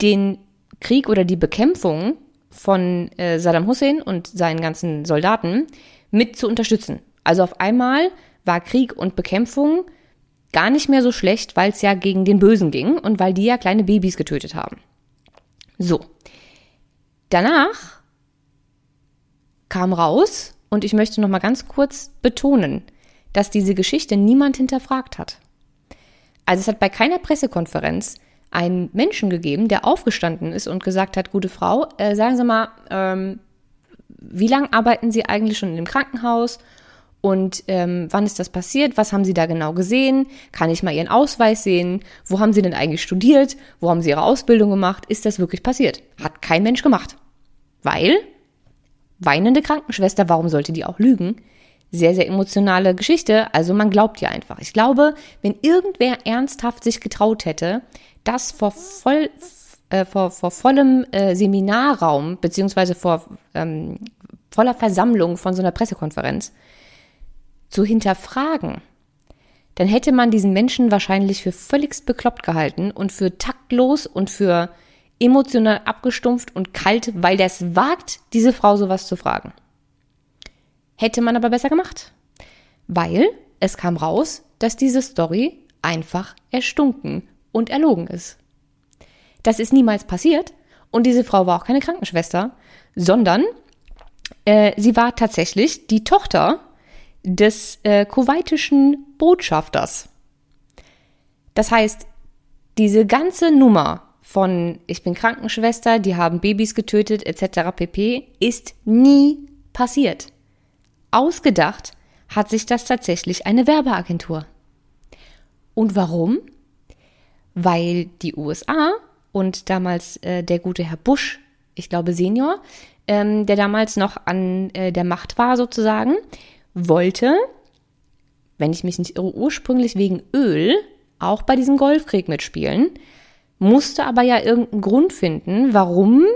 den Krieg oder die Bekämpfung von äh, Saddam Hussein und seinen ganzen Soldaten mit zu unterstützen. Also auf einmal war Krieg und Bekämpfung gar nicht mehr so schlecht, weil es ja gegen den Bösen ging und weil die ja kleine Babys getötet haben. So. Danach kam raus, und ich möchte noch mal ganz kurz betonen, dass diese Geschichte niemand hinterfragt hat. Also es hat bei keiner Pressekonferenz einen Menschen gegeben, der aufgestanden ist und gesagt hat, gute Frau, äh, sagen Sie mal, ähm, wie lange arbeiten Sie eigentlich schon in dem Krankenhaus und ähm, wann ist das passiert? Was haben Sie da genau gesehen? Kann ich mal Ihren Ausweis sehen? Wo haben Sie denn eigentlich studiert? Wo haben Sie Ihre Ausbildung gemacht? Ist das wirklich passiert? Hat kein Mensch gemacht. Weil weinende Krankenschwester, warum sollte die auch lügen? Sehr, sehr emotionale Geschichte. Also man glaubt ja einfach. Ich glaube, wenn irgendwer ernsthaft sich getraut hätte, das vor voll, äh, vor, vor vollem äh, Seminarraum, beziehungsweise vor ähm, voller Versammlung von so einer Pressekonferenz, zu hinterfragen, dann hätte man diesen Menschen wahrscheinlich für völligst bekloppt gehalten und für taktlos und für emotional abgestumpft und kalt, weil der es wagt, diese Frau sowas zu fragen. Hätte man aber besser gemacht, weil es kam raus, dass diese Story einfach erstunken und erlogen ist. Das ist niemals passiert und diese Frau war auch keine Krankenschwester, sondern äh, sie war tatsächlich die Tochter des äh, kuwaitischen Botschafters. Das heißt, diese ganze Nummer von ich bin Krankenschwester, die haben Babys getötet etc. pp ist nie passiert. Ausgedacht hat sich das tatsächlich eine Werbeagentur. Und warum? Weil die USA und damals äh, der gute Herr Bush, ich glaube Senior, ähm, der damals noch an äh, der Macht war sozusagen, wollte, wenn ich mich nicht irre, ursprünglich wegen Öl auch bei diesem Golfkrieg mitspielen, musste aber ja irgendeinen Grund finden, warum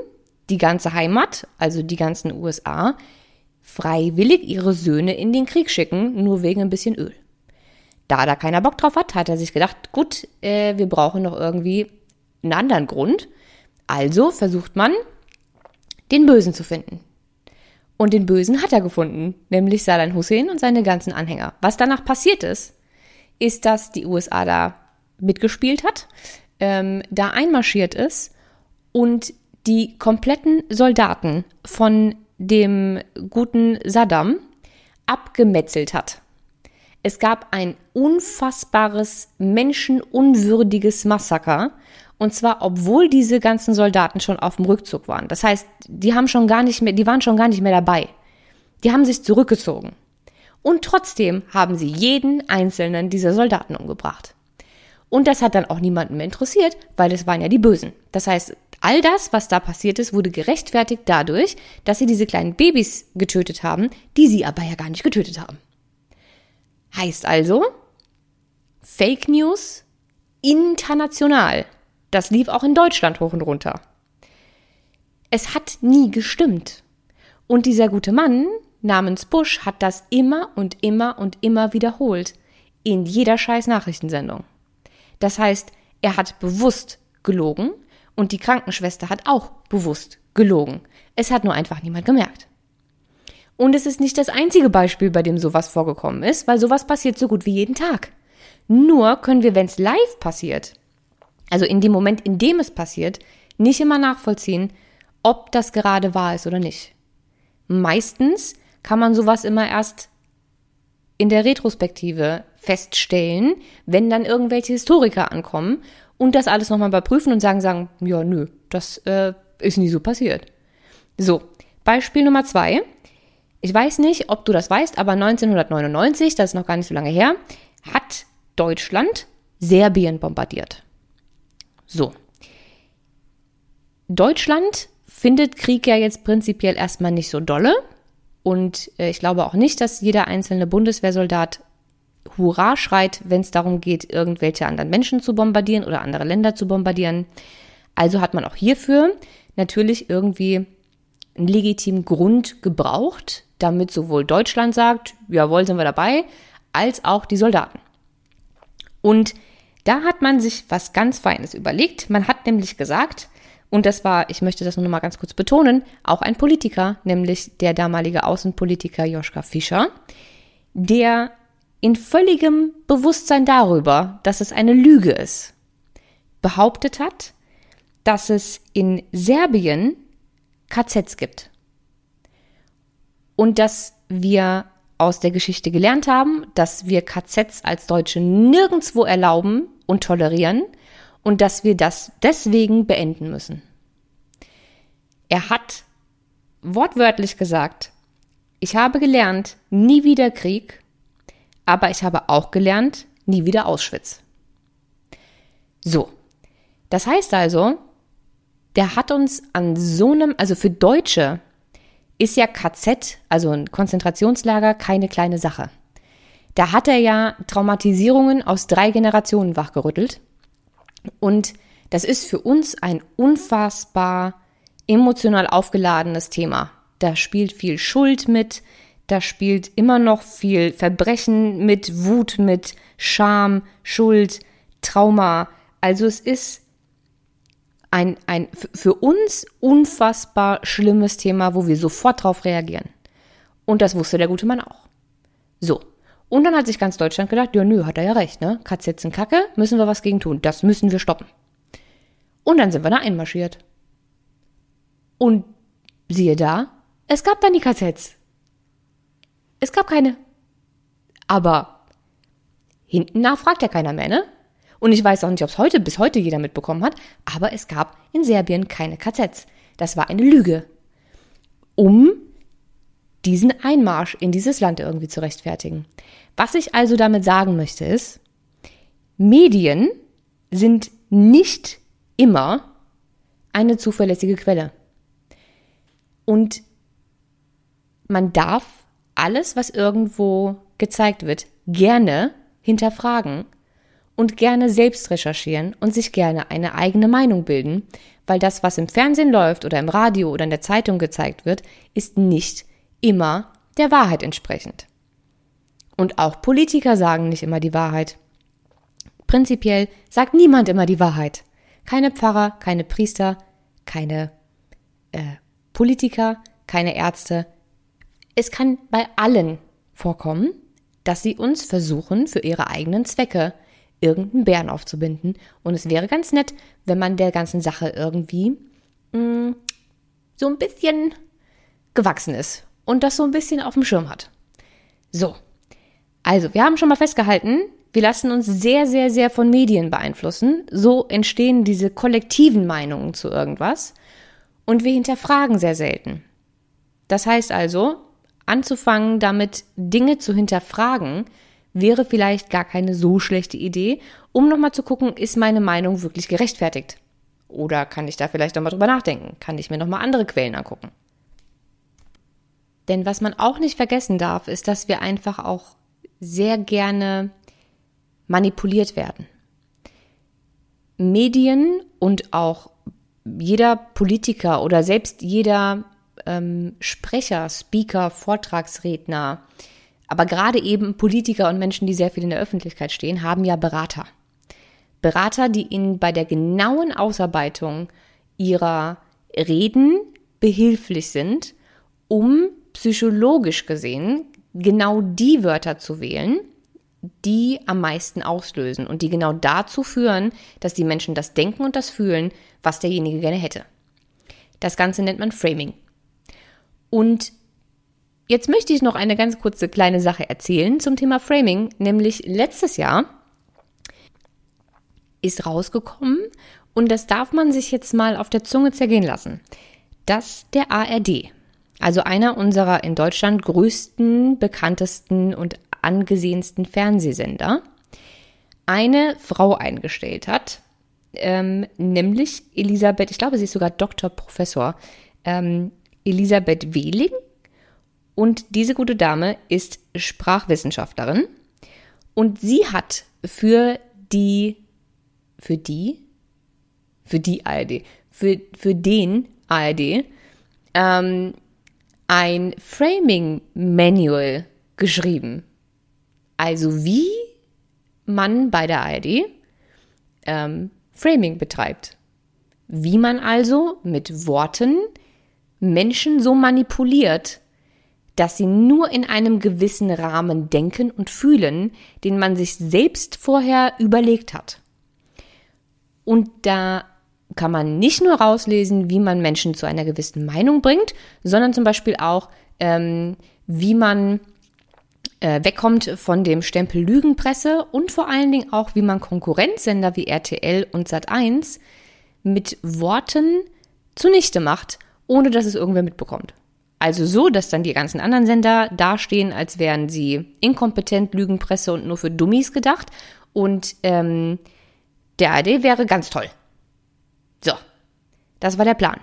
die ganze Heimat, also die ganzen USA, freiwillig ihre Söhne in den Krieg schicken, nur wegen ein bisschen Öl. Da da keiner Bock drauf hat, hat er sich gedacht, gut, äh, wir brauchen noch irgendwie einen anderen Grund. Also versucht man, den Bösen zu finden. Und den Bösen hat er gefunden, nämlich Saddam Hussein und seine ganzen Anhänger. Was danach passiert ist, ist, dass die USA da mitgespielt hat, ähm, da einmarschiert ist und die kompletten Soldaten von dem guten Saddam abgemetzelt hat. Es gab ein unfassbares, menschenunwürdiges Massaker und zwar, obwohl diese ganzen Soldaten schon auf dem Rückzug waren. Das heißt, die haben schon gar nicht mehr, die waren schon gar nicht mehr dabei. Die haben sich zurückgezogen. Und trotzdem haben sie jeden einzelnen dieser Soldaten umgebracht. Und das hat dann auch niemanden mehr interessiert, weil es waren ja die Bösen. Das heißt, all das, was da passiert ist, wurde gerechtfertigt dadurch, dass sie diese kleinen Babys getötet haben, die sie aber ja gar nicht getötet haben. Heißt also, Fake News international. Das lief auch in Deutschland hoch und runter. Es hat nie gestimmt. Und dieser gute Mann namens Bush hat das immer und immer und immer wiederholt. In jeder scheiß Nachrichtensendung. Das heißt, er hat bewusst gelogen und die Krankenschwester hat auch bewusst gelogen. Es hat nur einfach niemand gemerkt. Und es ist nicht das einzige Beispiel, bei dem sowas vorgekommen ist, weil sowas passiert so gut wie jeden Tag. Nur können wir, wenn es live passiert, also in dem Moment, in dem es passiert, nicht immer nachvollziehen, ob das gerade wahr ist oder nicht. Meistens kann man sowas immer erst in der Retrospektive feststellen, wenn dann irgendwelche Historiker ankommen und das alles nochmal überprüfen und sagen, sagen, ja, nö, das äh, ist nie so passiert. So, Beispiel Nummer zwei. Ich weiß nicht, ob du das weißt, aber 1999, das ist noch gar nicht so lange her, hat Deutschland Serbien bombardiert. So. Deutschland findet Krieg ja jetzt prinzipiell erstmal nicht so dolle. Und äh, ich glaube auch nicht, dass jeder einzelne Bundeswehrsoldat Hurra schreit, wenn es darum geht, irgendwelche anderen Menschen zu bombardieren oder andere Länder zu bombardieren. Also hat man auch hierfür natürlich irgendwie einen legitimen Grund gebraucht, damit sowohl Deutschland sagt, jawohl, sind wir dabei, als auch die Soldaten. Und da hat man sich was ganz Feines überlegt. Man hat nämlich gesagt, und das war, ich möchte das nur noch mal ganz kurz betonen, auch ein Politiker, nämlich der damalige Außenpolitiker Joschka Fischer, der in völligem Bewusstsein darüber, dass es eine Lüge ist, behauptet hat, dass es in Serbien KZs gibt. Und dass wir aus der Geschichte gelernt haben, dass wir KZs als Deutsche nirgendwo erlauben und tolerieren und dass wir das deswegen beenden müssen. Er hat wortwörtlich gesagt, ich habe gelernt, nie wieder Krieg, aber ich habe auch gelernt, nie wieder Auschwitz. So, das heißt also, der hat uns an so einem, also für Deutsche ist ja KZ, also ein Konzentrationslager, keine kleine Sache. Da hat er ja Traumatisierungen aus drei Generationen wachgerüttelt. Und das ist für uns ein unfassbar emotional aufgeladenes Thema. Da spielt viel Schuld mit, da spielt immer noch viel Verbrechen mit, Wut mit, Scham, Schuld, Trauma. Also es ist ein, ein für uns unfassbar schlimmes Thema, wo wir sofort drauf reagieren. Und das wusste der gute Mann auch. So. Und dann hat sich ganz Deutschland gedacht, ja, nö, hat er ja recht, ne? Sind Kacke, müssen wir was gegen tun. Das müssen wir stoppen. Und dann sind wir da einmarschiert. Und siehe da, es gab dann die KZs. Es gab keine. Aber hinten nach fragt ja keiner mehr, ne? Und ich weiß auch nicht, ob es heute bis heute jeder mitbekommen hat, aber es gab in Serbien keine KZs. Das war eine Lüge. Um diesen Einmarsch in dieses Land irgendwie zu rechtfertigen. Was ich also damit sagen möchte ist, Medien sind nicht immer eine zuverlässige Quelle. Und man darf alles, was irgendwo gezeigt wird, gerne hinterfragen und gerne selbst recherchieren und sich gerne eine eigene Meinung bilden, weil das, was im Fernsehen läuft oder im Radio oder in der Zeitung gezeigt wird, ist nicht immer der Wahrheit entsprechend. Und auch Politiker sagen nicht immer die Wahrheit. Prinzipiell sagt niemand immer die Wahrheit. Keine Pfarrer, keine Priester, keine äh, Politiker, keine Ärzte. Es kann bei allen vorkommen, dass sie uns versuchen, für ihre eigenen Zwecke irgendeinen Bären aufzubinden. Und es wäre ganz nett, wenn man der ganzen Sache irgendwie mh, mm, so ein bisschen gewachsen ist und das so ein bisschen auf dem Schirm hat. So. Also, wir haben schon mal festgehalten, wir lassen uns sehr, sehr, sehr von Medien beeinflussen. So entstehen diese kollektiven Meinungen zu irgendwas. Und wir hinterfragen sehr selten. Das heißt also, anzufangen, damit Dinge zu hinterfragen, wäre vielleicht gar keine so schlechte Idee, um nochmal zu gucken, ist meine Meinung wirklich gerechtfertigt? Oder kann ich da vielleicht nochmal drüber nachdenken? Kann ich mir nochmal andere Quellen angucken? Denn was man auch nicht vergessen darf, ist, dass wir einfach auch sehr gerne manipuliert werden. Medien und auch jeder Politiker oder selbst jeder ähm, Sprecher, Speaker, Vortragsredner, aber gerade eben Politiker und Menschen, die sehr viel in der Öffentlichkeit stehen, haben ja Berater. Berater, die ihnen bei der genauen Ausarbeitung ihrer Reden behilflich sind, um psychologisch gesehen genau die Wörter zu wählen, die am meisten auslösen und die genau dazu führen, dass die Menschen das denken und das fühlen, was derjenige gerne hätte. Das Ganze nennt man Framing. Und jetzt möchte ich noch eine ganz kurze kleine Sache erzählen zum Thema Framing, nämlich letztes Jahr ist rausgekommen und das darf man sich jetzt mal auf der Zunge zergehen lassen, dass der ARD, also einer unserer in Deutschland größten, bekanntesten und angesehensten Fernsehsender, eine Frau eingestellt hat, ähm, nämlich Elisabeth, ich glaube, sie ist sogar Doktor, Professor, ähm, Elisabeth Wehling. Und diese gute Dame ist Sprachwissenschaftlerin und sie hat für die, für die, für die ARD, für, für den ARD ähm, ein Framing Manual geschrieben. Also wie man bei der ARD ähm, Framing betreibt. Wie man also mit Worten Menschen so manipuliert, dass sie nur in einem gewissen Rahmen denken und fühlen, den man sich selbst vorher überlegt hat. Und da kann man nicht nur rauslesen, wie man Menschen zu einer gewissen Meinung bringt, sondern zum Beispiel auch, ähm, wie man äh, wegkommt von dem Stempel Lügenpresse und vor allen Dingen auch, wie man Konkurrenzsender wie RTL und Sat1 mit Worten zunichte macht, ohne dass es irgendwer mitbekommt. Also so, dass dann die ganzen anderen Sender dastehen, als wären sie inkompetent, Lügenpresse und nur für Dummies gedacht. Und ähm, der ARD wäre ganz toll. So, das war der Plan.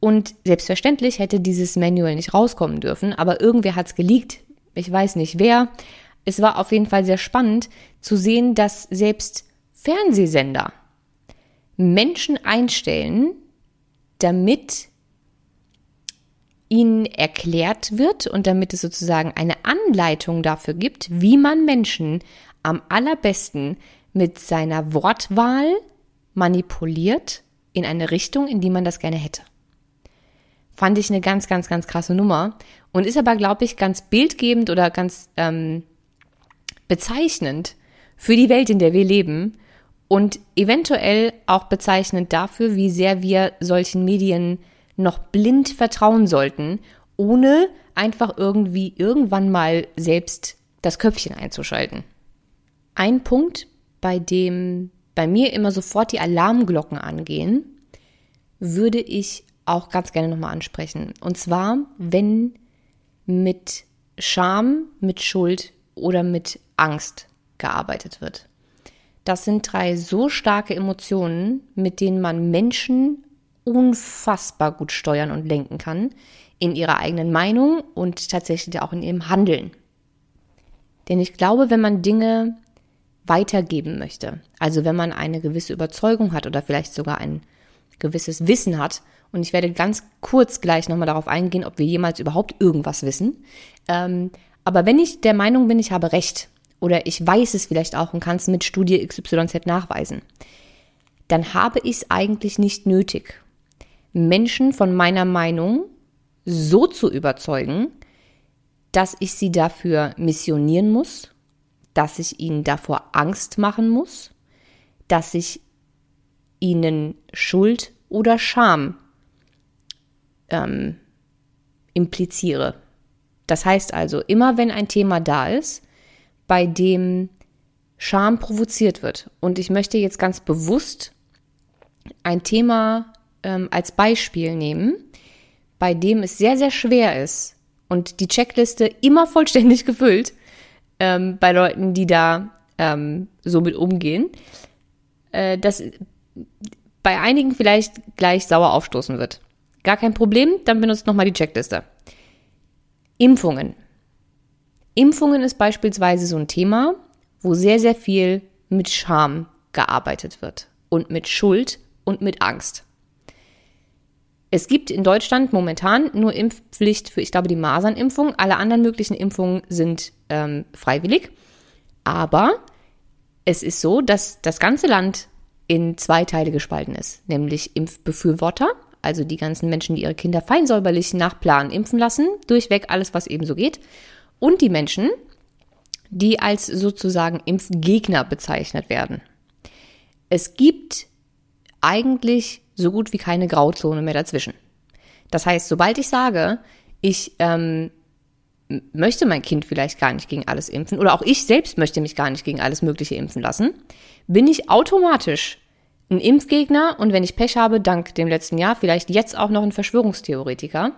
Und selbstverständlich hätte dieses Manual nicht rauskommen dürfen, aber irgendwer hat es geleakt. Ich weiß nicht wer. Es war auf jeden Fall sehr spannend zu sehen, dass selbst Fernsehsender Menschen einstellen, damit ihnen erklärt wird und damit es sozusagen eine Anleitung dafür gibt, wie man Menschen am allerbesten mit seiner Wortwahl manipuliert in eine Richtung, in die man das gerne hätte. Fand ich eine ganz, ganz, ganz krasse Nummer und ist aber, glaube ich, ganz bildgebend oder ganz ähm, bezeichnend für die Welt, in der wir leben und eventuell auch bezeichnend dafür, wie sehr wir solchen Medien noch blind vertrauen sollten, ohne einfach irgendwie irgendwann mal selbst das Köpfchen einzuschalten. Ein Punkt, bei dem bei mir immer sofort die Alarmglocken angehen, würde ich auch ganz gerne nochmal ansprechen. Und zwar, wenn mit Scham, mit Schuld oder mit Angst gearbeitet wird. Das sind drei so starke Emotionen, mit denen man Menschen unfassbar gut steuern und lenken kann in ihrer eigenen Meinung und tatsächlich auch in ihrem Handeln. Denn ich glaube, wenn man Dinge weitergeben möchte, also wenn man eine gewisse Überzeugung hat oder vielleicht sogar ein gewisses Wissen hat, und ich werde ganz kurz gleich nochmal darauf eingehen, ob wir jemals überhaupt irgendwas wissen, ähm, aber wenn ich der Meinung bin, ich habe recht oder ich weiß es vielleicht auch und kann es mit Studie XYZ nachweisen, dann habe ich es eigentlich nicht nötig, Menschen von meiner Meinung so zu überzeugen, dass ich sie dafür missionieren muss, dass ich ihnen davor Angst machen muss, dass ich ihnen Schuld oder Scham ähm, impliziere. Das heißt also, immer wenn ein Thema da ist, bei dem Scham provoziert wird, und ich möchte jetzt ganz bewusst ein Thema ähm, als Beispiel nehmen, bei dem es sehr, sehr schwer ist und die Checkliste immer [laughs] vollständig gefüllt ähm, bei Leuten, die da ähm, so mit umgehen, äh, dass bei einigen vielleicht gleich sauer aufstoßen wird. Gar kein Problem, dann benutzt nochmal die Checkliste. Impfungen. Impfungen ist beispielsweise so ein Thema, wo sehr, sehr viel mit Scham gearbeitet wird und mit Schuld und mit Angst. Es gibt in Deutschland momentan nur Impfpflicht für, ich glaube, die Masernimpfung. Alle anderen möglichen Impfungen sind ähm, freiwillig. Aber es ist so, dass das ganze Land in zwei Teile gespalten ist, nämlich Impfbefürworter, also die ganzen Menschen, die ihre Kinder feinsäuberlich nach Plan impfen lassen, durchweg alles, was eben so geht, und die Menschen, die als sozusagen Impfgegner bezeichnet werden. Es gibt eigentlich so gut wie keine Grauzone mehr dazwischen. Das heißt, sobald ich sage, ich ähm, möchte mein Kind vielleicht gar nicht gegen alles impfen oder auch ich selbst möchte mich gar nicht gegen alles Mögliche impfen lassen, bin ich automatisch ein Impfgegner und wenn ich Pech habe, dank dem letzten Jahr, vielleicht jetzt auch noch ein Verschwörungstheoretiker.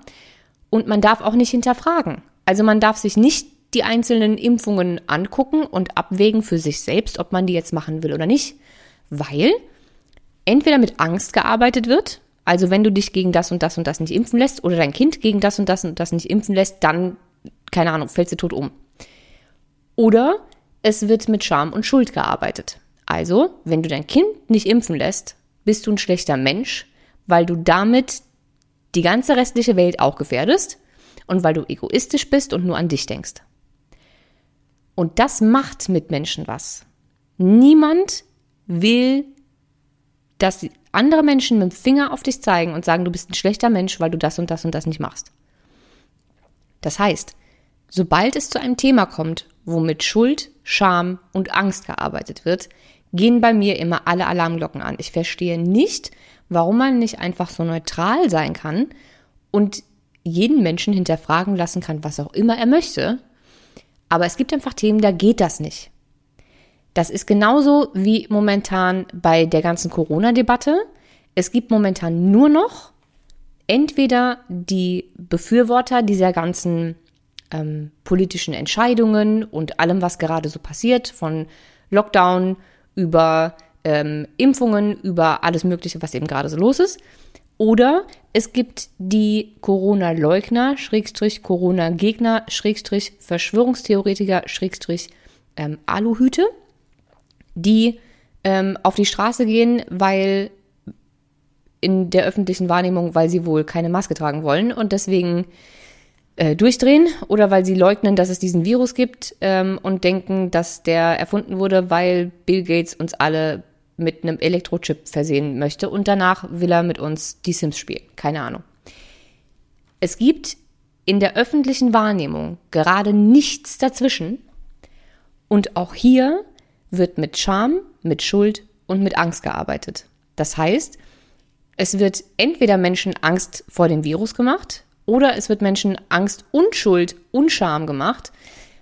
Und man darf auch nicht hinterfragen. Also man darf sich nicht die einzelnen Impfungen angucken und abwägen für sich selbst, ob man die jetzt machen will oder nicht, weil entweder mit Angst gearbeitet wird, also wenn du dich gegen das und das und das nicht impfen lässt oder dein Kind gegen das und das und das nicht impfen lässt, dann, keine Ahnung, fällst du tot um. Oder es wird mit Scham und Schuld gearbeitet. Also, wenn du dein Kind nicht impfen lässt, bist du ein schlechter Mensch, weil du damit die ganze restliche Welt auch gefährdest und weil du egoistisch bist und nur an dich denkst. Und das macht mit Menschen was. Niemand will dass andere Menschen mit dem Finger auf dich zeigen und sagen, du bist ein schlechter Mensch, weil du das und das und das nicht machst. Das heißt, sobald es zu einem Thema kommt, wo mit Schuld, Scham und Angst gearbeitet wird, gehen bei mir immer alle Alarmglocken an. Ich verstehe nicht, warum man nicht einfach so neutral sein kann und jeden Menschen hinterfragen lassen kann, was auch immer er möchte. Aber es gibt einfach Themen, da geht das nicht. Das ist genauso wie momentan bei der ganzen Corona-Debatte. Es gibt momentan nur noch entweder die Befürworter dieser ganzen ähm, politischen Entscheidungen und allem, was gerade so passiert, von Lockdown über ähm, Impfungen, über alles Mögliche, was eben gerade so los ist. Oder es gibt die Corona-Leugner, Schrägstrich Corona-Gegner, Schrägstrich Verschwörungstheoretiker, Schrägstrich ähm, Aluhüte die ähm, auf die Straße gehen, weil in der öffentlichen Wahrnehmung, weil sie wohl keine Maske tragen wollen und deswegen äh, durchdrehen oder weil sie leugnen, dass es diesen Virus gibt ähm, und denken, dass der erfunden wurde, weil Bill Gates uns alle mit einem Elektrochip versehen möchte und danach will er mit uns die Sims spielen. Keine Ahnung. Es gibt in der öffentlichen Wahrnehmung gerade nichts dazwischen und auch hier wird mit Scham, mit Schuld und mit Angst gearbeitet. Das heißt, es wird entweder Menschen Angst vor dem Virus gemacht oder es wird Menschen Angst und Schuld und Scham gemacht,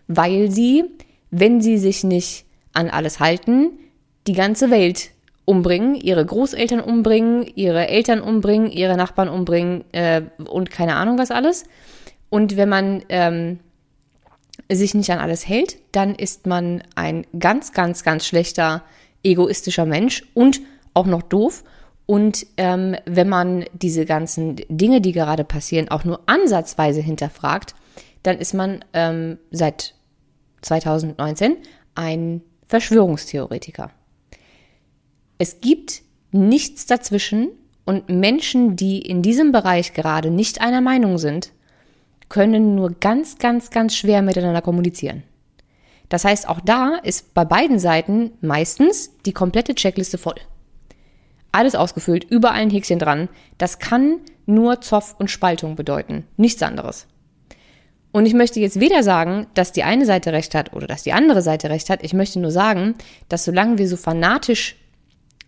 weil sie, wenn sie sich nicht an alles halten, die ganze Welt umbringen, ihre Großeltern umbringen, ihre Eltern umbringen, ihre Nachbarn umbringen äh, und keine Ahnung was alles. Und wenn man ähm, sich nicht an alles hält, dann ist man ein ganz, ganz, ganz schlechter, egoistischer Mensch und auch noch doof. Und ähm, wenn man diese ganzen Dinge, die gerade passieren, auch nur ansatzweise hinterfragt, dann ist man ähm, seit 2019 ein Verschwörungstheoretiker. Es gibt nichts dazwischen und Menschen, die in diesem Bereich gerade nicht einer Meinung sind, können nur ganz, ganz, ganz schwer miteinander kommunizieren. Das heißt, auch da ist bei beiden Seiten meistens die komplette Checkliste voll. Alles ausgefüllt, überall ein Häkchen dran. Das kann nur Zoff und Spaltung bedeuten, nichts anderes. Und ich möchte jetzt weder sagen, dass die eine Seite recht hat oder dass die andere Seite recht hat. Ich möchte nur sagen, dass solange wir so fanatisch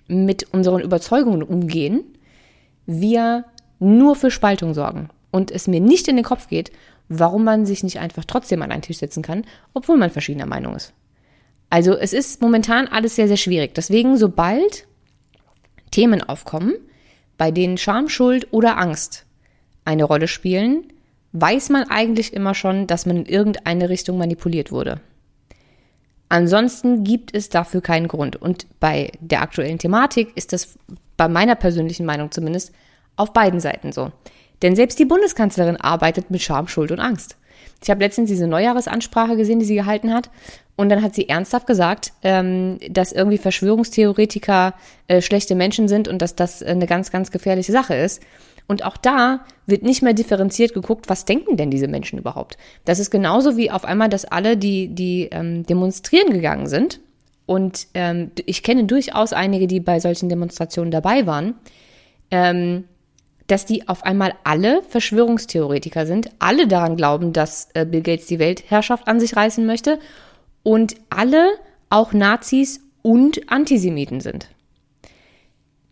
mit unseren Überzeugungen umgehen, wir nur für Spaltung sorgen und es mir nicht in den Kopf geht, warum man sich nicht einfach trotzdem an einen Tisch setzen kann, obwohl man verschiedener Meinung ist. Also es ist momentan alles sehr, sehr schwierig. Deswegen, sobald Themen aufkommen, bei denen Scham, Schuld oder Angst eine Rolle spielen, weiß man eigentlich immer schon, dass man in irgendeine Richtung manipuliert wurde. Ansonsten gibt es dafür keinen Grund. Und bei der aktuellen Thematik ist das bei meiner persönlichen Meinung zumindest auf beiden Seiten so. Denn selbst die Bundeskanzlerin arbeitet mit Scham, Schuld und Angst. Ich habe letztens diese Neujahresansprache gesehen, die sie gehalten hat. Und dann hat sie ernsthaft gesagt, ähm, dass irgendwie Verschwörungstheoretiker äh, schlechte Menschen sind und dass das eine ganz, ganz gefährliche Sache ist. Und auch da wird nicht mehr differenziert geguckt, was denken denn diese Menschen überhaupt. Das ist genauso wie auf einmal, dass alle, die, die ähm, demonstrieren gegangen sind, und ähm, ich kenne durchaus einige, die bei solchen Demonstrationen dabei waren, ähm, dass die auf einmal alle Verschwörungstheoretiker sind, alle daran glauben, dass äh, Bill Gates die Weltherrschaft an sich reißen möchte und alle auch Nazis und Antisemiten sind.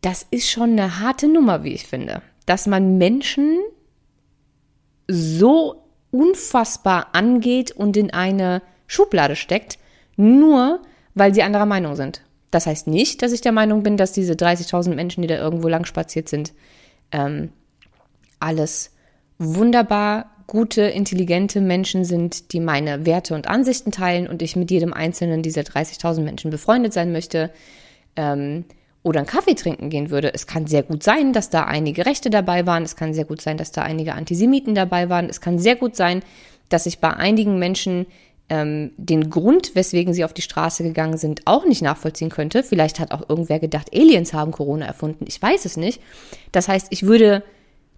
Das ist schon eine harte Nummer, wie ich finde, dass man Menschen so unfassbar angeht und in eine Schublade steckt, nur weil sie anderer Meinung sind. Das heißt nicht, dass ich der Meinung bin, dass diese 30.000 Menschen, die da irgendwo lang spaziert sind, ähm, alles wunderbar gute, intelligente Menschen sind, die meine Werte und Ansichten teilen und ich mit jedem einzelnen dieser 30.000 Menschen befreundet sein möchte ähm, oder einen Kaffee trinken gehen würde. Es kann sehr gut sein, dass da einige Rechte dabei waren. Es kann sehr gut sein, dass da einige Antisemiten dabei waren. Es kann sehr gut sein, dass ich bei einigen Menschen ähm, den Grund, weswegen sie auf die Straße gegangen sind, auch nicht nachvollziehen könnte. Vielleicht hat auch irgendwer gedacht, Aliens haben Corona erfunden. Ich weiß es nicht. Das heißt, ich würde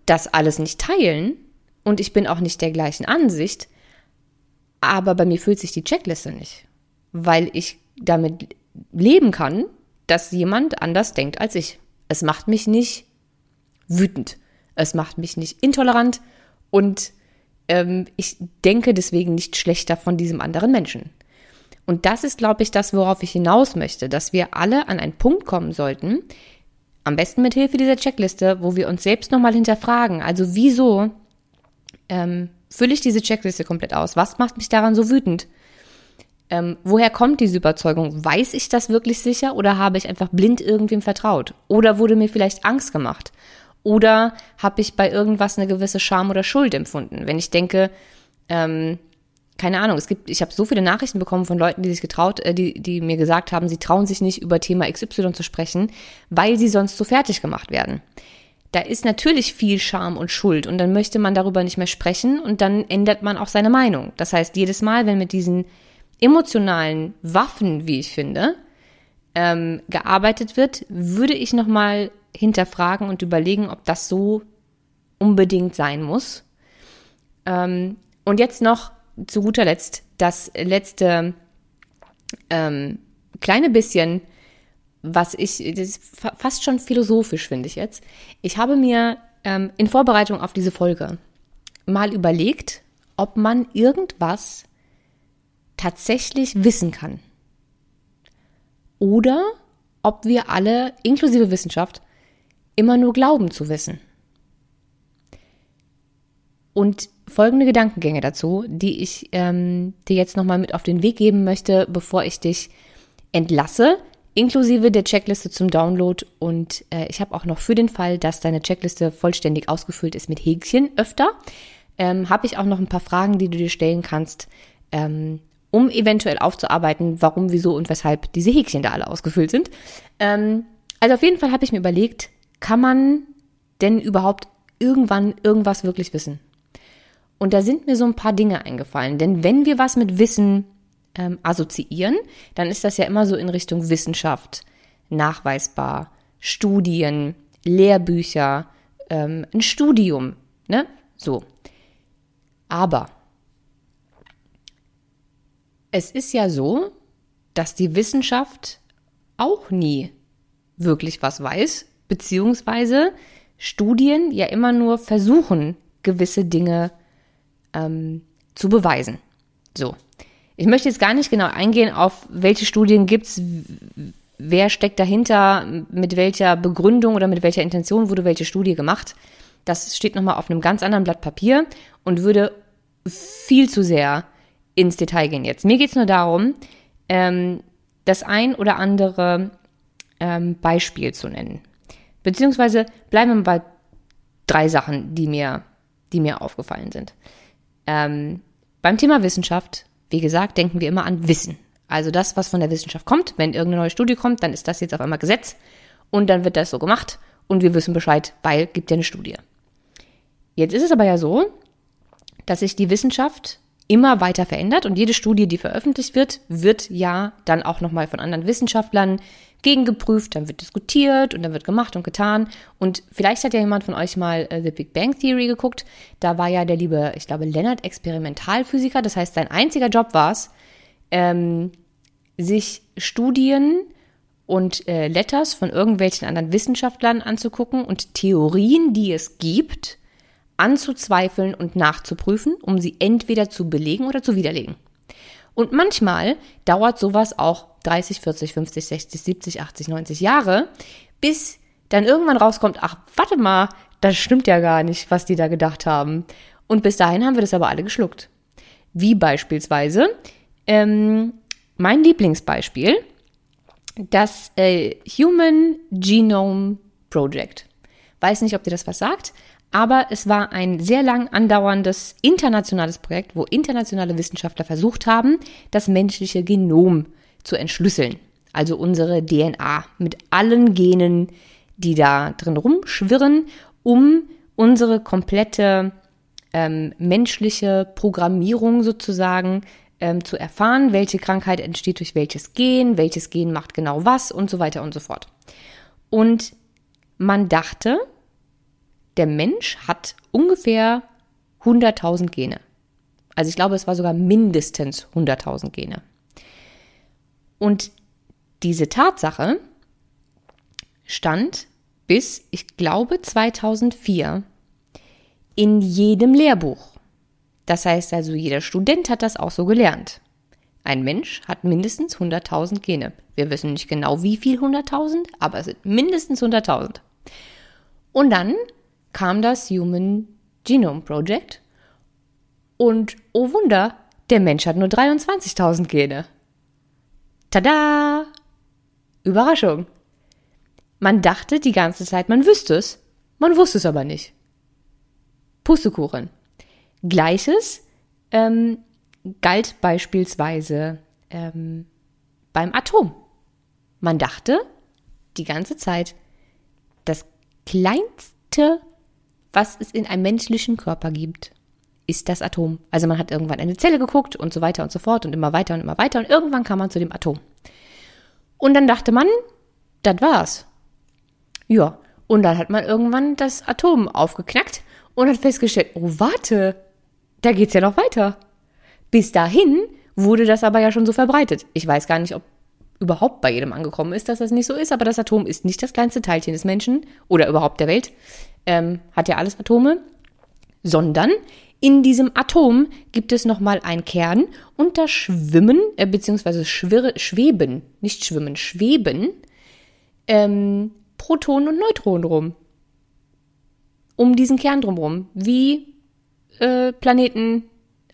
das alles nicht teilen und ich bin auch nicht der gleichen Ansicht, aber bei mir fühlt sich die Checkliste nicht, weil ich damit leben kann, dass jemand anders denkt als ich. Es macht mich nicht wütend, es macht mich nicht intolerant und ähm, ich denke deswegen nicht schlechter von diesem anderen Menschen. Und das ist, glaube ich, das, worauf ich hinaus möchte, dass wir alle an einen Punkt kommen sollten, am besten mit Hilfe dieser Checkliste, wo wir uns selbst nochmal hinterfragen. Also wieso ähm, fülle ich diese Checkliste komplett aus? Was macht mich daran so wütend? Ähm, woher kommt diese Überzeugung? Weiß ich das wirklich sicher oder habe ich einfach blind irgendwem vertraut? Oder wurde mir vielleicht Angst gemacht? Oder habe ich bei irgendwas eine gewisse Scham oder Schuld empfunden? Wenn ich denke, ähm, keine Ahnung, es gibt, ich habe so viele Nachrichten bekommen von Leuten, die sich getraut, äh, die, die mir gesagt haben, sie trauen sich nicht über Thema XY zu sprechen, weil sie sonst so fertig gemacht werden. Da ist natürlich viel Scham und Schuld und dann möchte man darüber nicht mehr sprechen und dann ändert man auch seine Meinung. Das heißt, jedes Mal, wenn mit diesen emotionalen Waffen, wie ich finde, ähm, gearbeitet wird, würde ich nochmal hinterfragen und überlegen, ob das so unbedingt sein muss. Ähm, und jetzt noch zu guter Letzt das letzte ähm, kleine bisschen, was ich, das ist fast schon philosophisch, finde ich jetzt. Ich habe mir ähm, in Vorbereitung auf diese Folge mal überlegt, ob man irgendwas tatsächlich wissen kann. Oder ob wir alle, inklusive Wissenschaft, immer nur glauben zu wissen. Und folgende Gedankengänge dazu, die ich ähm, dir jetzt nochmal mit auf den Weg geben möchte, bevor ich dich entlasse, inklusive der Checkliste zum Download. Und äh, ich habe auch noch für den Fall, dass deine Checkliste vollständig ausgefüllt ist mit Häkchen öfter, ähm, habe ich auch noch ein paar Fragen, die du dir stellen kannst, ähm, um eventuell aufzuarbeiten, warum, wieso und weshalb diese Häkchen da alle ausgefüllt sind. Ähm, also auf jeden Fall habe ich mir überlegt, kann man denn überhaupt irgendwann irgendwas wirklich wissen? Und da sind mir so ein paar Dinge eingefallen. Denn wenn wir was mit Wissen ähm, assoziieren, dann ist das ja immer so in Richtung Wissenschaft, nachweisbar, Studien, Lehrbücher, ähm, ein Studium, ne? So. Aber es ist ja so, dass die Wissenschaft auch nie wirklich was weiß, beziehungsweise Studien ja immer nur versuchen, gewisse Dinge ähm, zu beweisen. So. Ich möchte jetzt gar nicht genau eingehen auf welche Studien gibt's, wer steckt dahinter, mit welcher Begründung oder mit welcher Intention wurde welche Studie gemacht. Das steht nochmal auf einem ganz anderen Blatt Papier und würde viel zu sehr ins Detail gehen jetzt. Mir geht es nur darum, ähm, das ein oder andere ähm, Beispiel zu nennen. Beziehungsweise bleiben wir bei drei Sachen, die mir, die mir aufgefallen sind. Ähm, beim Thema Wissenschaft, wie gesagt, denken wir immer an Wissen. Also das, was von der Wissenschaft kommt. Wenn irgendeine neue Studie kommt, dann ist das jetzt auf einmal Gesetz und dann wird das so gemacht und wir wissen Bescheid, weil gibt ja eine Studie. Jetzt ist es aber ja so, dass sich die Wissenschaft immer weiter verändert und jede Studie, die veröffentlicht wird, wird ja dann auch nochmal von anderen Wissenschaftlern gegengeprüft, dann wird diskutiert und dann wird gemacht und getan. Und vielleicht hat ja jemand von euch mal äh, The Big Bang Theory geguckt. Da war ja der liebe, ich glaube, Leonard Experimentalphysiker. Das heißt, sein einziger Job war es, ähm, sich Studien und äh, Letters von irgendwelchen anderen Wissenschaftlern anzugucken und Theorien, die es gibt, anzuzweifeln und nachzuprüfen, um sie entweder zu belegen oder zu widerlegen. Und manchmal dauert sowas auch 30, 40, 50, 60, 70, 80, 90 Jahre, bis dann irgendwann rauskommt, ach, warte mal, das stimmt ja gar nicht, was die da gedacht haben. Und bis dahin haben wir das aber alle geschluckt. Wie beispielsweise ähm, mein Lieblingsbeispiel, das äh, Human Genome Project. Weiß nicht, ob dir das was sagt, aber es war ein sehr lang andauerndes internationales Projekt, wo internationale Wissenschaftler versucht haben, das menschliche Genom zu entschlüsseln. Also unsere DNA mit allen Genen, die da drin rumschwirren, um unsere komplette ähm, menschliche Programmierung sozusagen ähm, zu erfahren, welche Krankheit entsteht durch welches Gen, welches Gen macht genau was und so weiter und so fort. Und man dachte, der Mensch hat ungefähr 100.000 Gene. Also ich glaube, es war sogar mindestens 100.000 Gene. Und diese Tatsache stand bis, ich glaube, 2004 in jedem Lehrbuch. Das heißt also, jeder Student hat das auch so gelernt. Ein Mensch hat mindestens 100.000 Gene. Wir wissen nicht genau, wie viel 100.000, aber es sind mindestens 100.000. Und dann kam das Human Genome Project und oh Wunder, der Mensch hat nur 23.000 Gene. Tada! Überraschung. Man dachte die ganze Zeit, man wüsste es, man wusste es aber nicht. Pustekuchen. Gleiches ähm, galt beispielsweise ähm, beim Atom. Man dachte die ganze Zeit, das kleinste was es in einem menschlichen Körper gibt, ist das Atom. Also man hat irgendwann eine Zelle geguckt und so weiter und so fort und immer weiter und immer weiter und irgendwann kam man zu dem Atom. Und dann dachte man, das war's. Ja, und dann hat man irgendwann das Atom aufgeknackt und hat festgestellt, oh warte, da geht's ja noch weiter. Bis dahin wurde das aber ja schon so verbreitet. Ich weiß gar nicht, ob überhaupt bei jedem angekommen ist, dass das nicht so ist, aber das Atom ist nicht das kleinste Teilchen des Menschen oder überhaupt der Welt ähm, hat ja alles Atome, sondern in diesem Atom gibt es nochmal einen Kern und da schwimmen, äh, beziehungsweise schwirre, schweben, nicht schwimmen, schweben ähm, Protonen und Neutronen rum. Um diesen Kern drumherum, wie äh, Planeten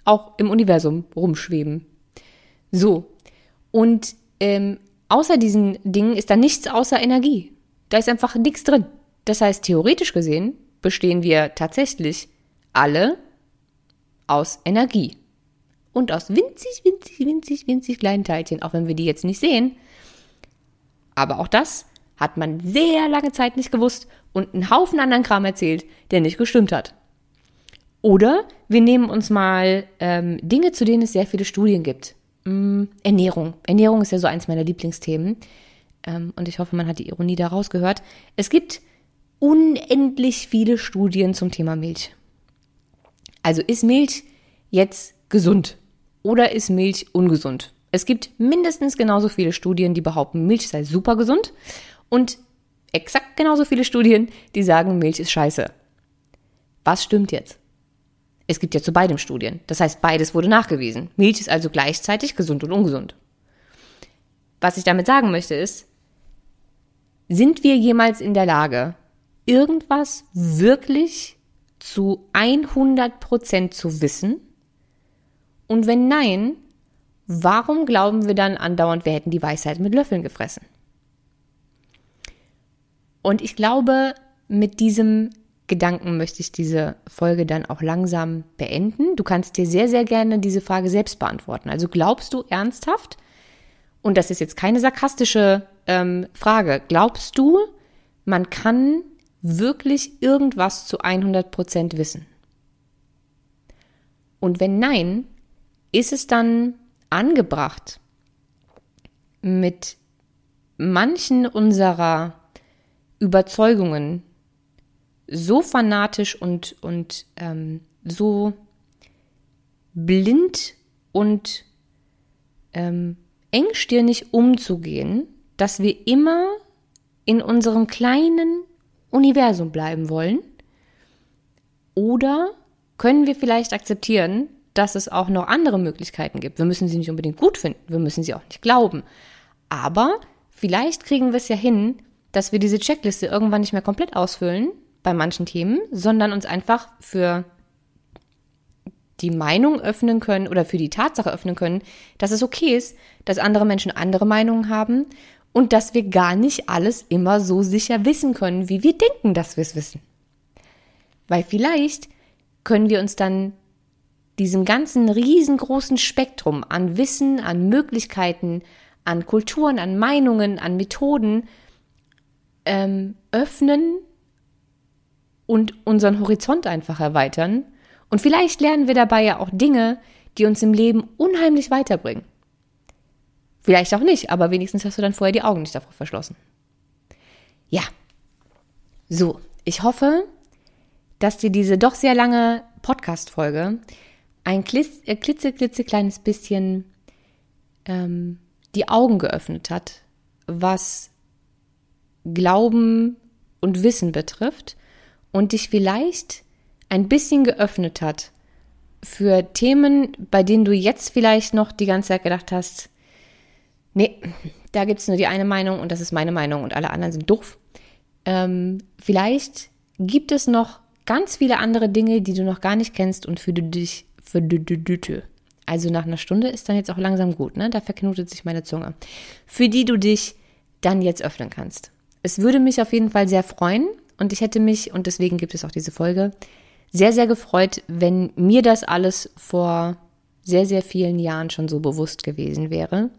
auch im Universum rumschweben. So. Und ähm, außer diesen Dingen ist da nichts außer Energie. Da ist einfach nichts drin. Das heißt, theoretisch gesehen bestehen wir tatsächlich alle aus Energie. Und aus winzig, winzig, winzig, winzig kleinen Teilchen, auch wenn wir die jetzt nicht sehen. Aber auch das hat man sehr lange Zeit nicht gewusst und einen Haufen anderen Kram erzählt, der nicht gestimmt hat. Oder wir nehmen uns mal ähm, Dinge, zu denen es sehr viele Studien gibt. Ähm, Ernährung. Ernährung ist ja so eins meiner Lieblingsthemen. Ähm, und ich hoffe, man hat die Ironie daraus gehört. Es gibt unendlich viele Studien zum Thema Milch. Also ist Milch jetzt gesund oder ist Milch ungesund? Es gibt mindestens genauso viele Studien, die behaupten, Milch sei super gesund und exakt genauso viele Studien, die sagen, Milch ist scheiße. Was stimmt jetzt? Es gibt ja zu beidem Studien. Das heißt, beides wurde nachgewiesen. Milch ist also gleichzeitig gesund und ungesund. Was ich damit sagen möchte ist, sind wir jemals in der Lage, irgendwas wirklich zu 100 Prozent zu wissen? Und wenn nein, warum glauben wir dann andauernd, wir hätten die Weisheit mit Löffeln gefressen? Und ich glaube, mit diesem Gedanken möchte ich diese Folge dann auch langsam beenden. Du kannst dir sehr, sehr gerne diese Frage selbst beantworten. Also glaubst du ernsthaft, und das ist jetzt keine sarkastische ähm, Frage, glaubst du, man kann wirklich irgendwas zu 100% wissen? Und wenn nein, ist es dann angebracht, mit manchen unserer Überzeugungen so fanatisch und, und ähm, so blind und ähm, engstirnig umzugehen, dass wir immer in unserem kleinen Universum bleiben wollen? Oder können wir vielleicht akzeptieren, dass es auch noch andere Möglichkeiten gibt? Wir müssen sie nicht unbedingt gut finden, wir müssen sie auch nicht glauben. Aber vielleicht kriegen wir es ja hin, dass wir diese Checkliste irgendwann nicht mehr komplett ausfüllen bei manchen Themen, sondern uns einfach für die Meinung öffnen können oder für die Tatsache öffnen können, dass es okay ist, dass andere Menschen andere Meinungen haben und dass wir gar nicht alles immer so sicher wissen können, wie wir denken, dass wir es wissen. Weil vielleicht können wir uns dann diesem ganzen riesengroßen Spektrum an Wissen, an Möglichkeiten, an Kulturen, an Meinungen, an Methoden ähm, öffnen und unseren Horizont einfach erweitern. Und vielleicht lernen wir dabei ja auch Dinge, die uns im Leben unheimlich weiterbringen. Vielleicht auch nicht, aber wenigstens hast du dann vorher die Augen nicht davor verschlossen. Ja. So, ich hoffe, dass dir diese doch sehr lange Podcast-Folge ein äh, klitzeklitzekleines bisschen ähm, die Augen geöffnet hat, was Glauben und Wissen betrifft und dich vielleicht ein bisschen geöffnet hat für Themen, bei denen du jetzt vielleicht noch die ganze Zeit gedacht hast, nee, da gibt es nur die eine Meinung und das ist meine Meinung und alle anderen sind doof. Ähm, vielleicht gibt es noch ganz viele andere Dinge, die du noch gar nicht kennst und für du dich für du. Also nach einer Stunde ist dann jetzt auch langsam gut, ne? Da verknotet sich meine Zunge. Für die du dich dann jetzt öffnen kannst. Es würde mich auf jeden Fall sehr freuen und ich hätte mich, und deswegen gibt es auch diese Folge, sehr, sehr gefreut, wenn mir das alles vor sehr, sehr vielen Jahren schon so bewusst gewesen wäre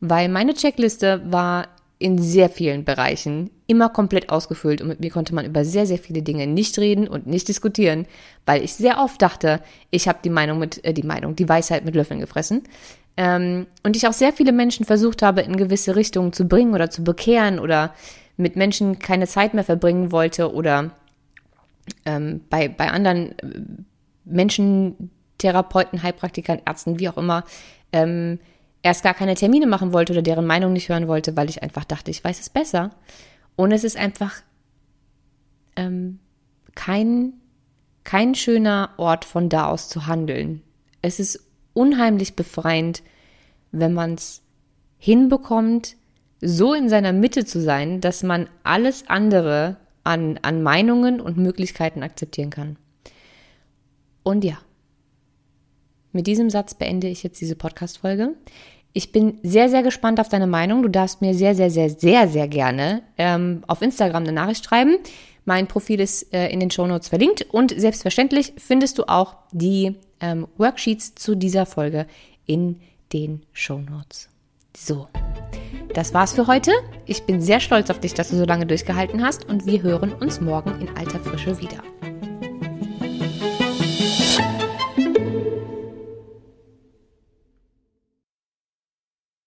weil meine Checkliste war in sehr vielen Bereichen immer komplett ausgefüllt und mit mir konnte man über sehr, sehr viele Dinge nicht reden und nicht diskutieren, weil ich sehr oft dachte, ich habe die Meinung mit, äh, die Meinung, die Weisheit mit Löffeln gefressen. Ähm, und ich auch sehr viele Menschen versucht habe, in gewisse Richtungen zu bringen oder zu bekehren oder mit Menschen keine Zeit mehr verbringen wollte oder ähm, bei, bei anderen äh, Menschen, Therapeuten, Heilpraktikern, Ärzten, wie auch immer, ähm, erst gar keine Termine machen wollte oder deren Meinung nicht hören wollte, weil ich einfach dachte, ich weiß es besser. Und es ist einfach ähm, kein, kein schöner Ort, von da aus zu handeln. Es ist unheimlich befreiend, wenn man es hinbekommt, so in seiner Mitte zu sein, dass man alles andere an, an Meinungen und Möglichkeiten akzeptieren kann. Und ja, mit diesem Satz beende ich jetzt diese Podcast-Folge. Ich bin sehr, sehr gespannt auf deine Meinung. Du darfst mir sehr, sehr, sehr, sehr, sehr gerne ähm, auf Instagram eine Nachricht schreiben. Mein Profil ist äh, in den Shownotes verlinkt und selbstverständlich findest du auch die ähm, Worksheets zu dieser Folge in den Shownotes. So, das war's für heute. Ich bin sehr stolz auf dich, dass du so lange durchgehalten hast und wir hören uns morgen in alter Frische wieder.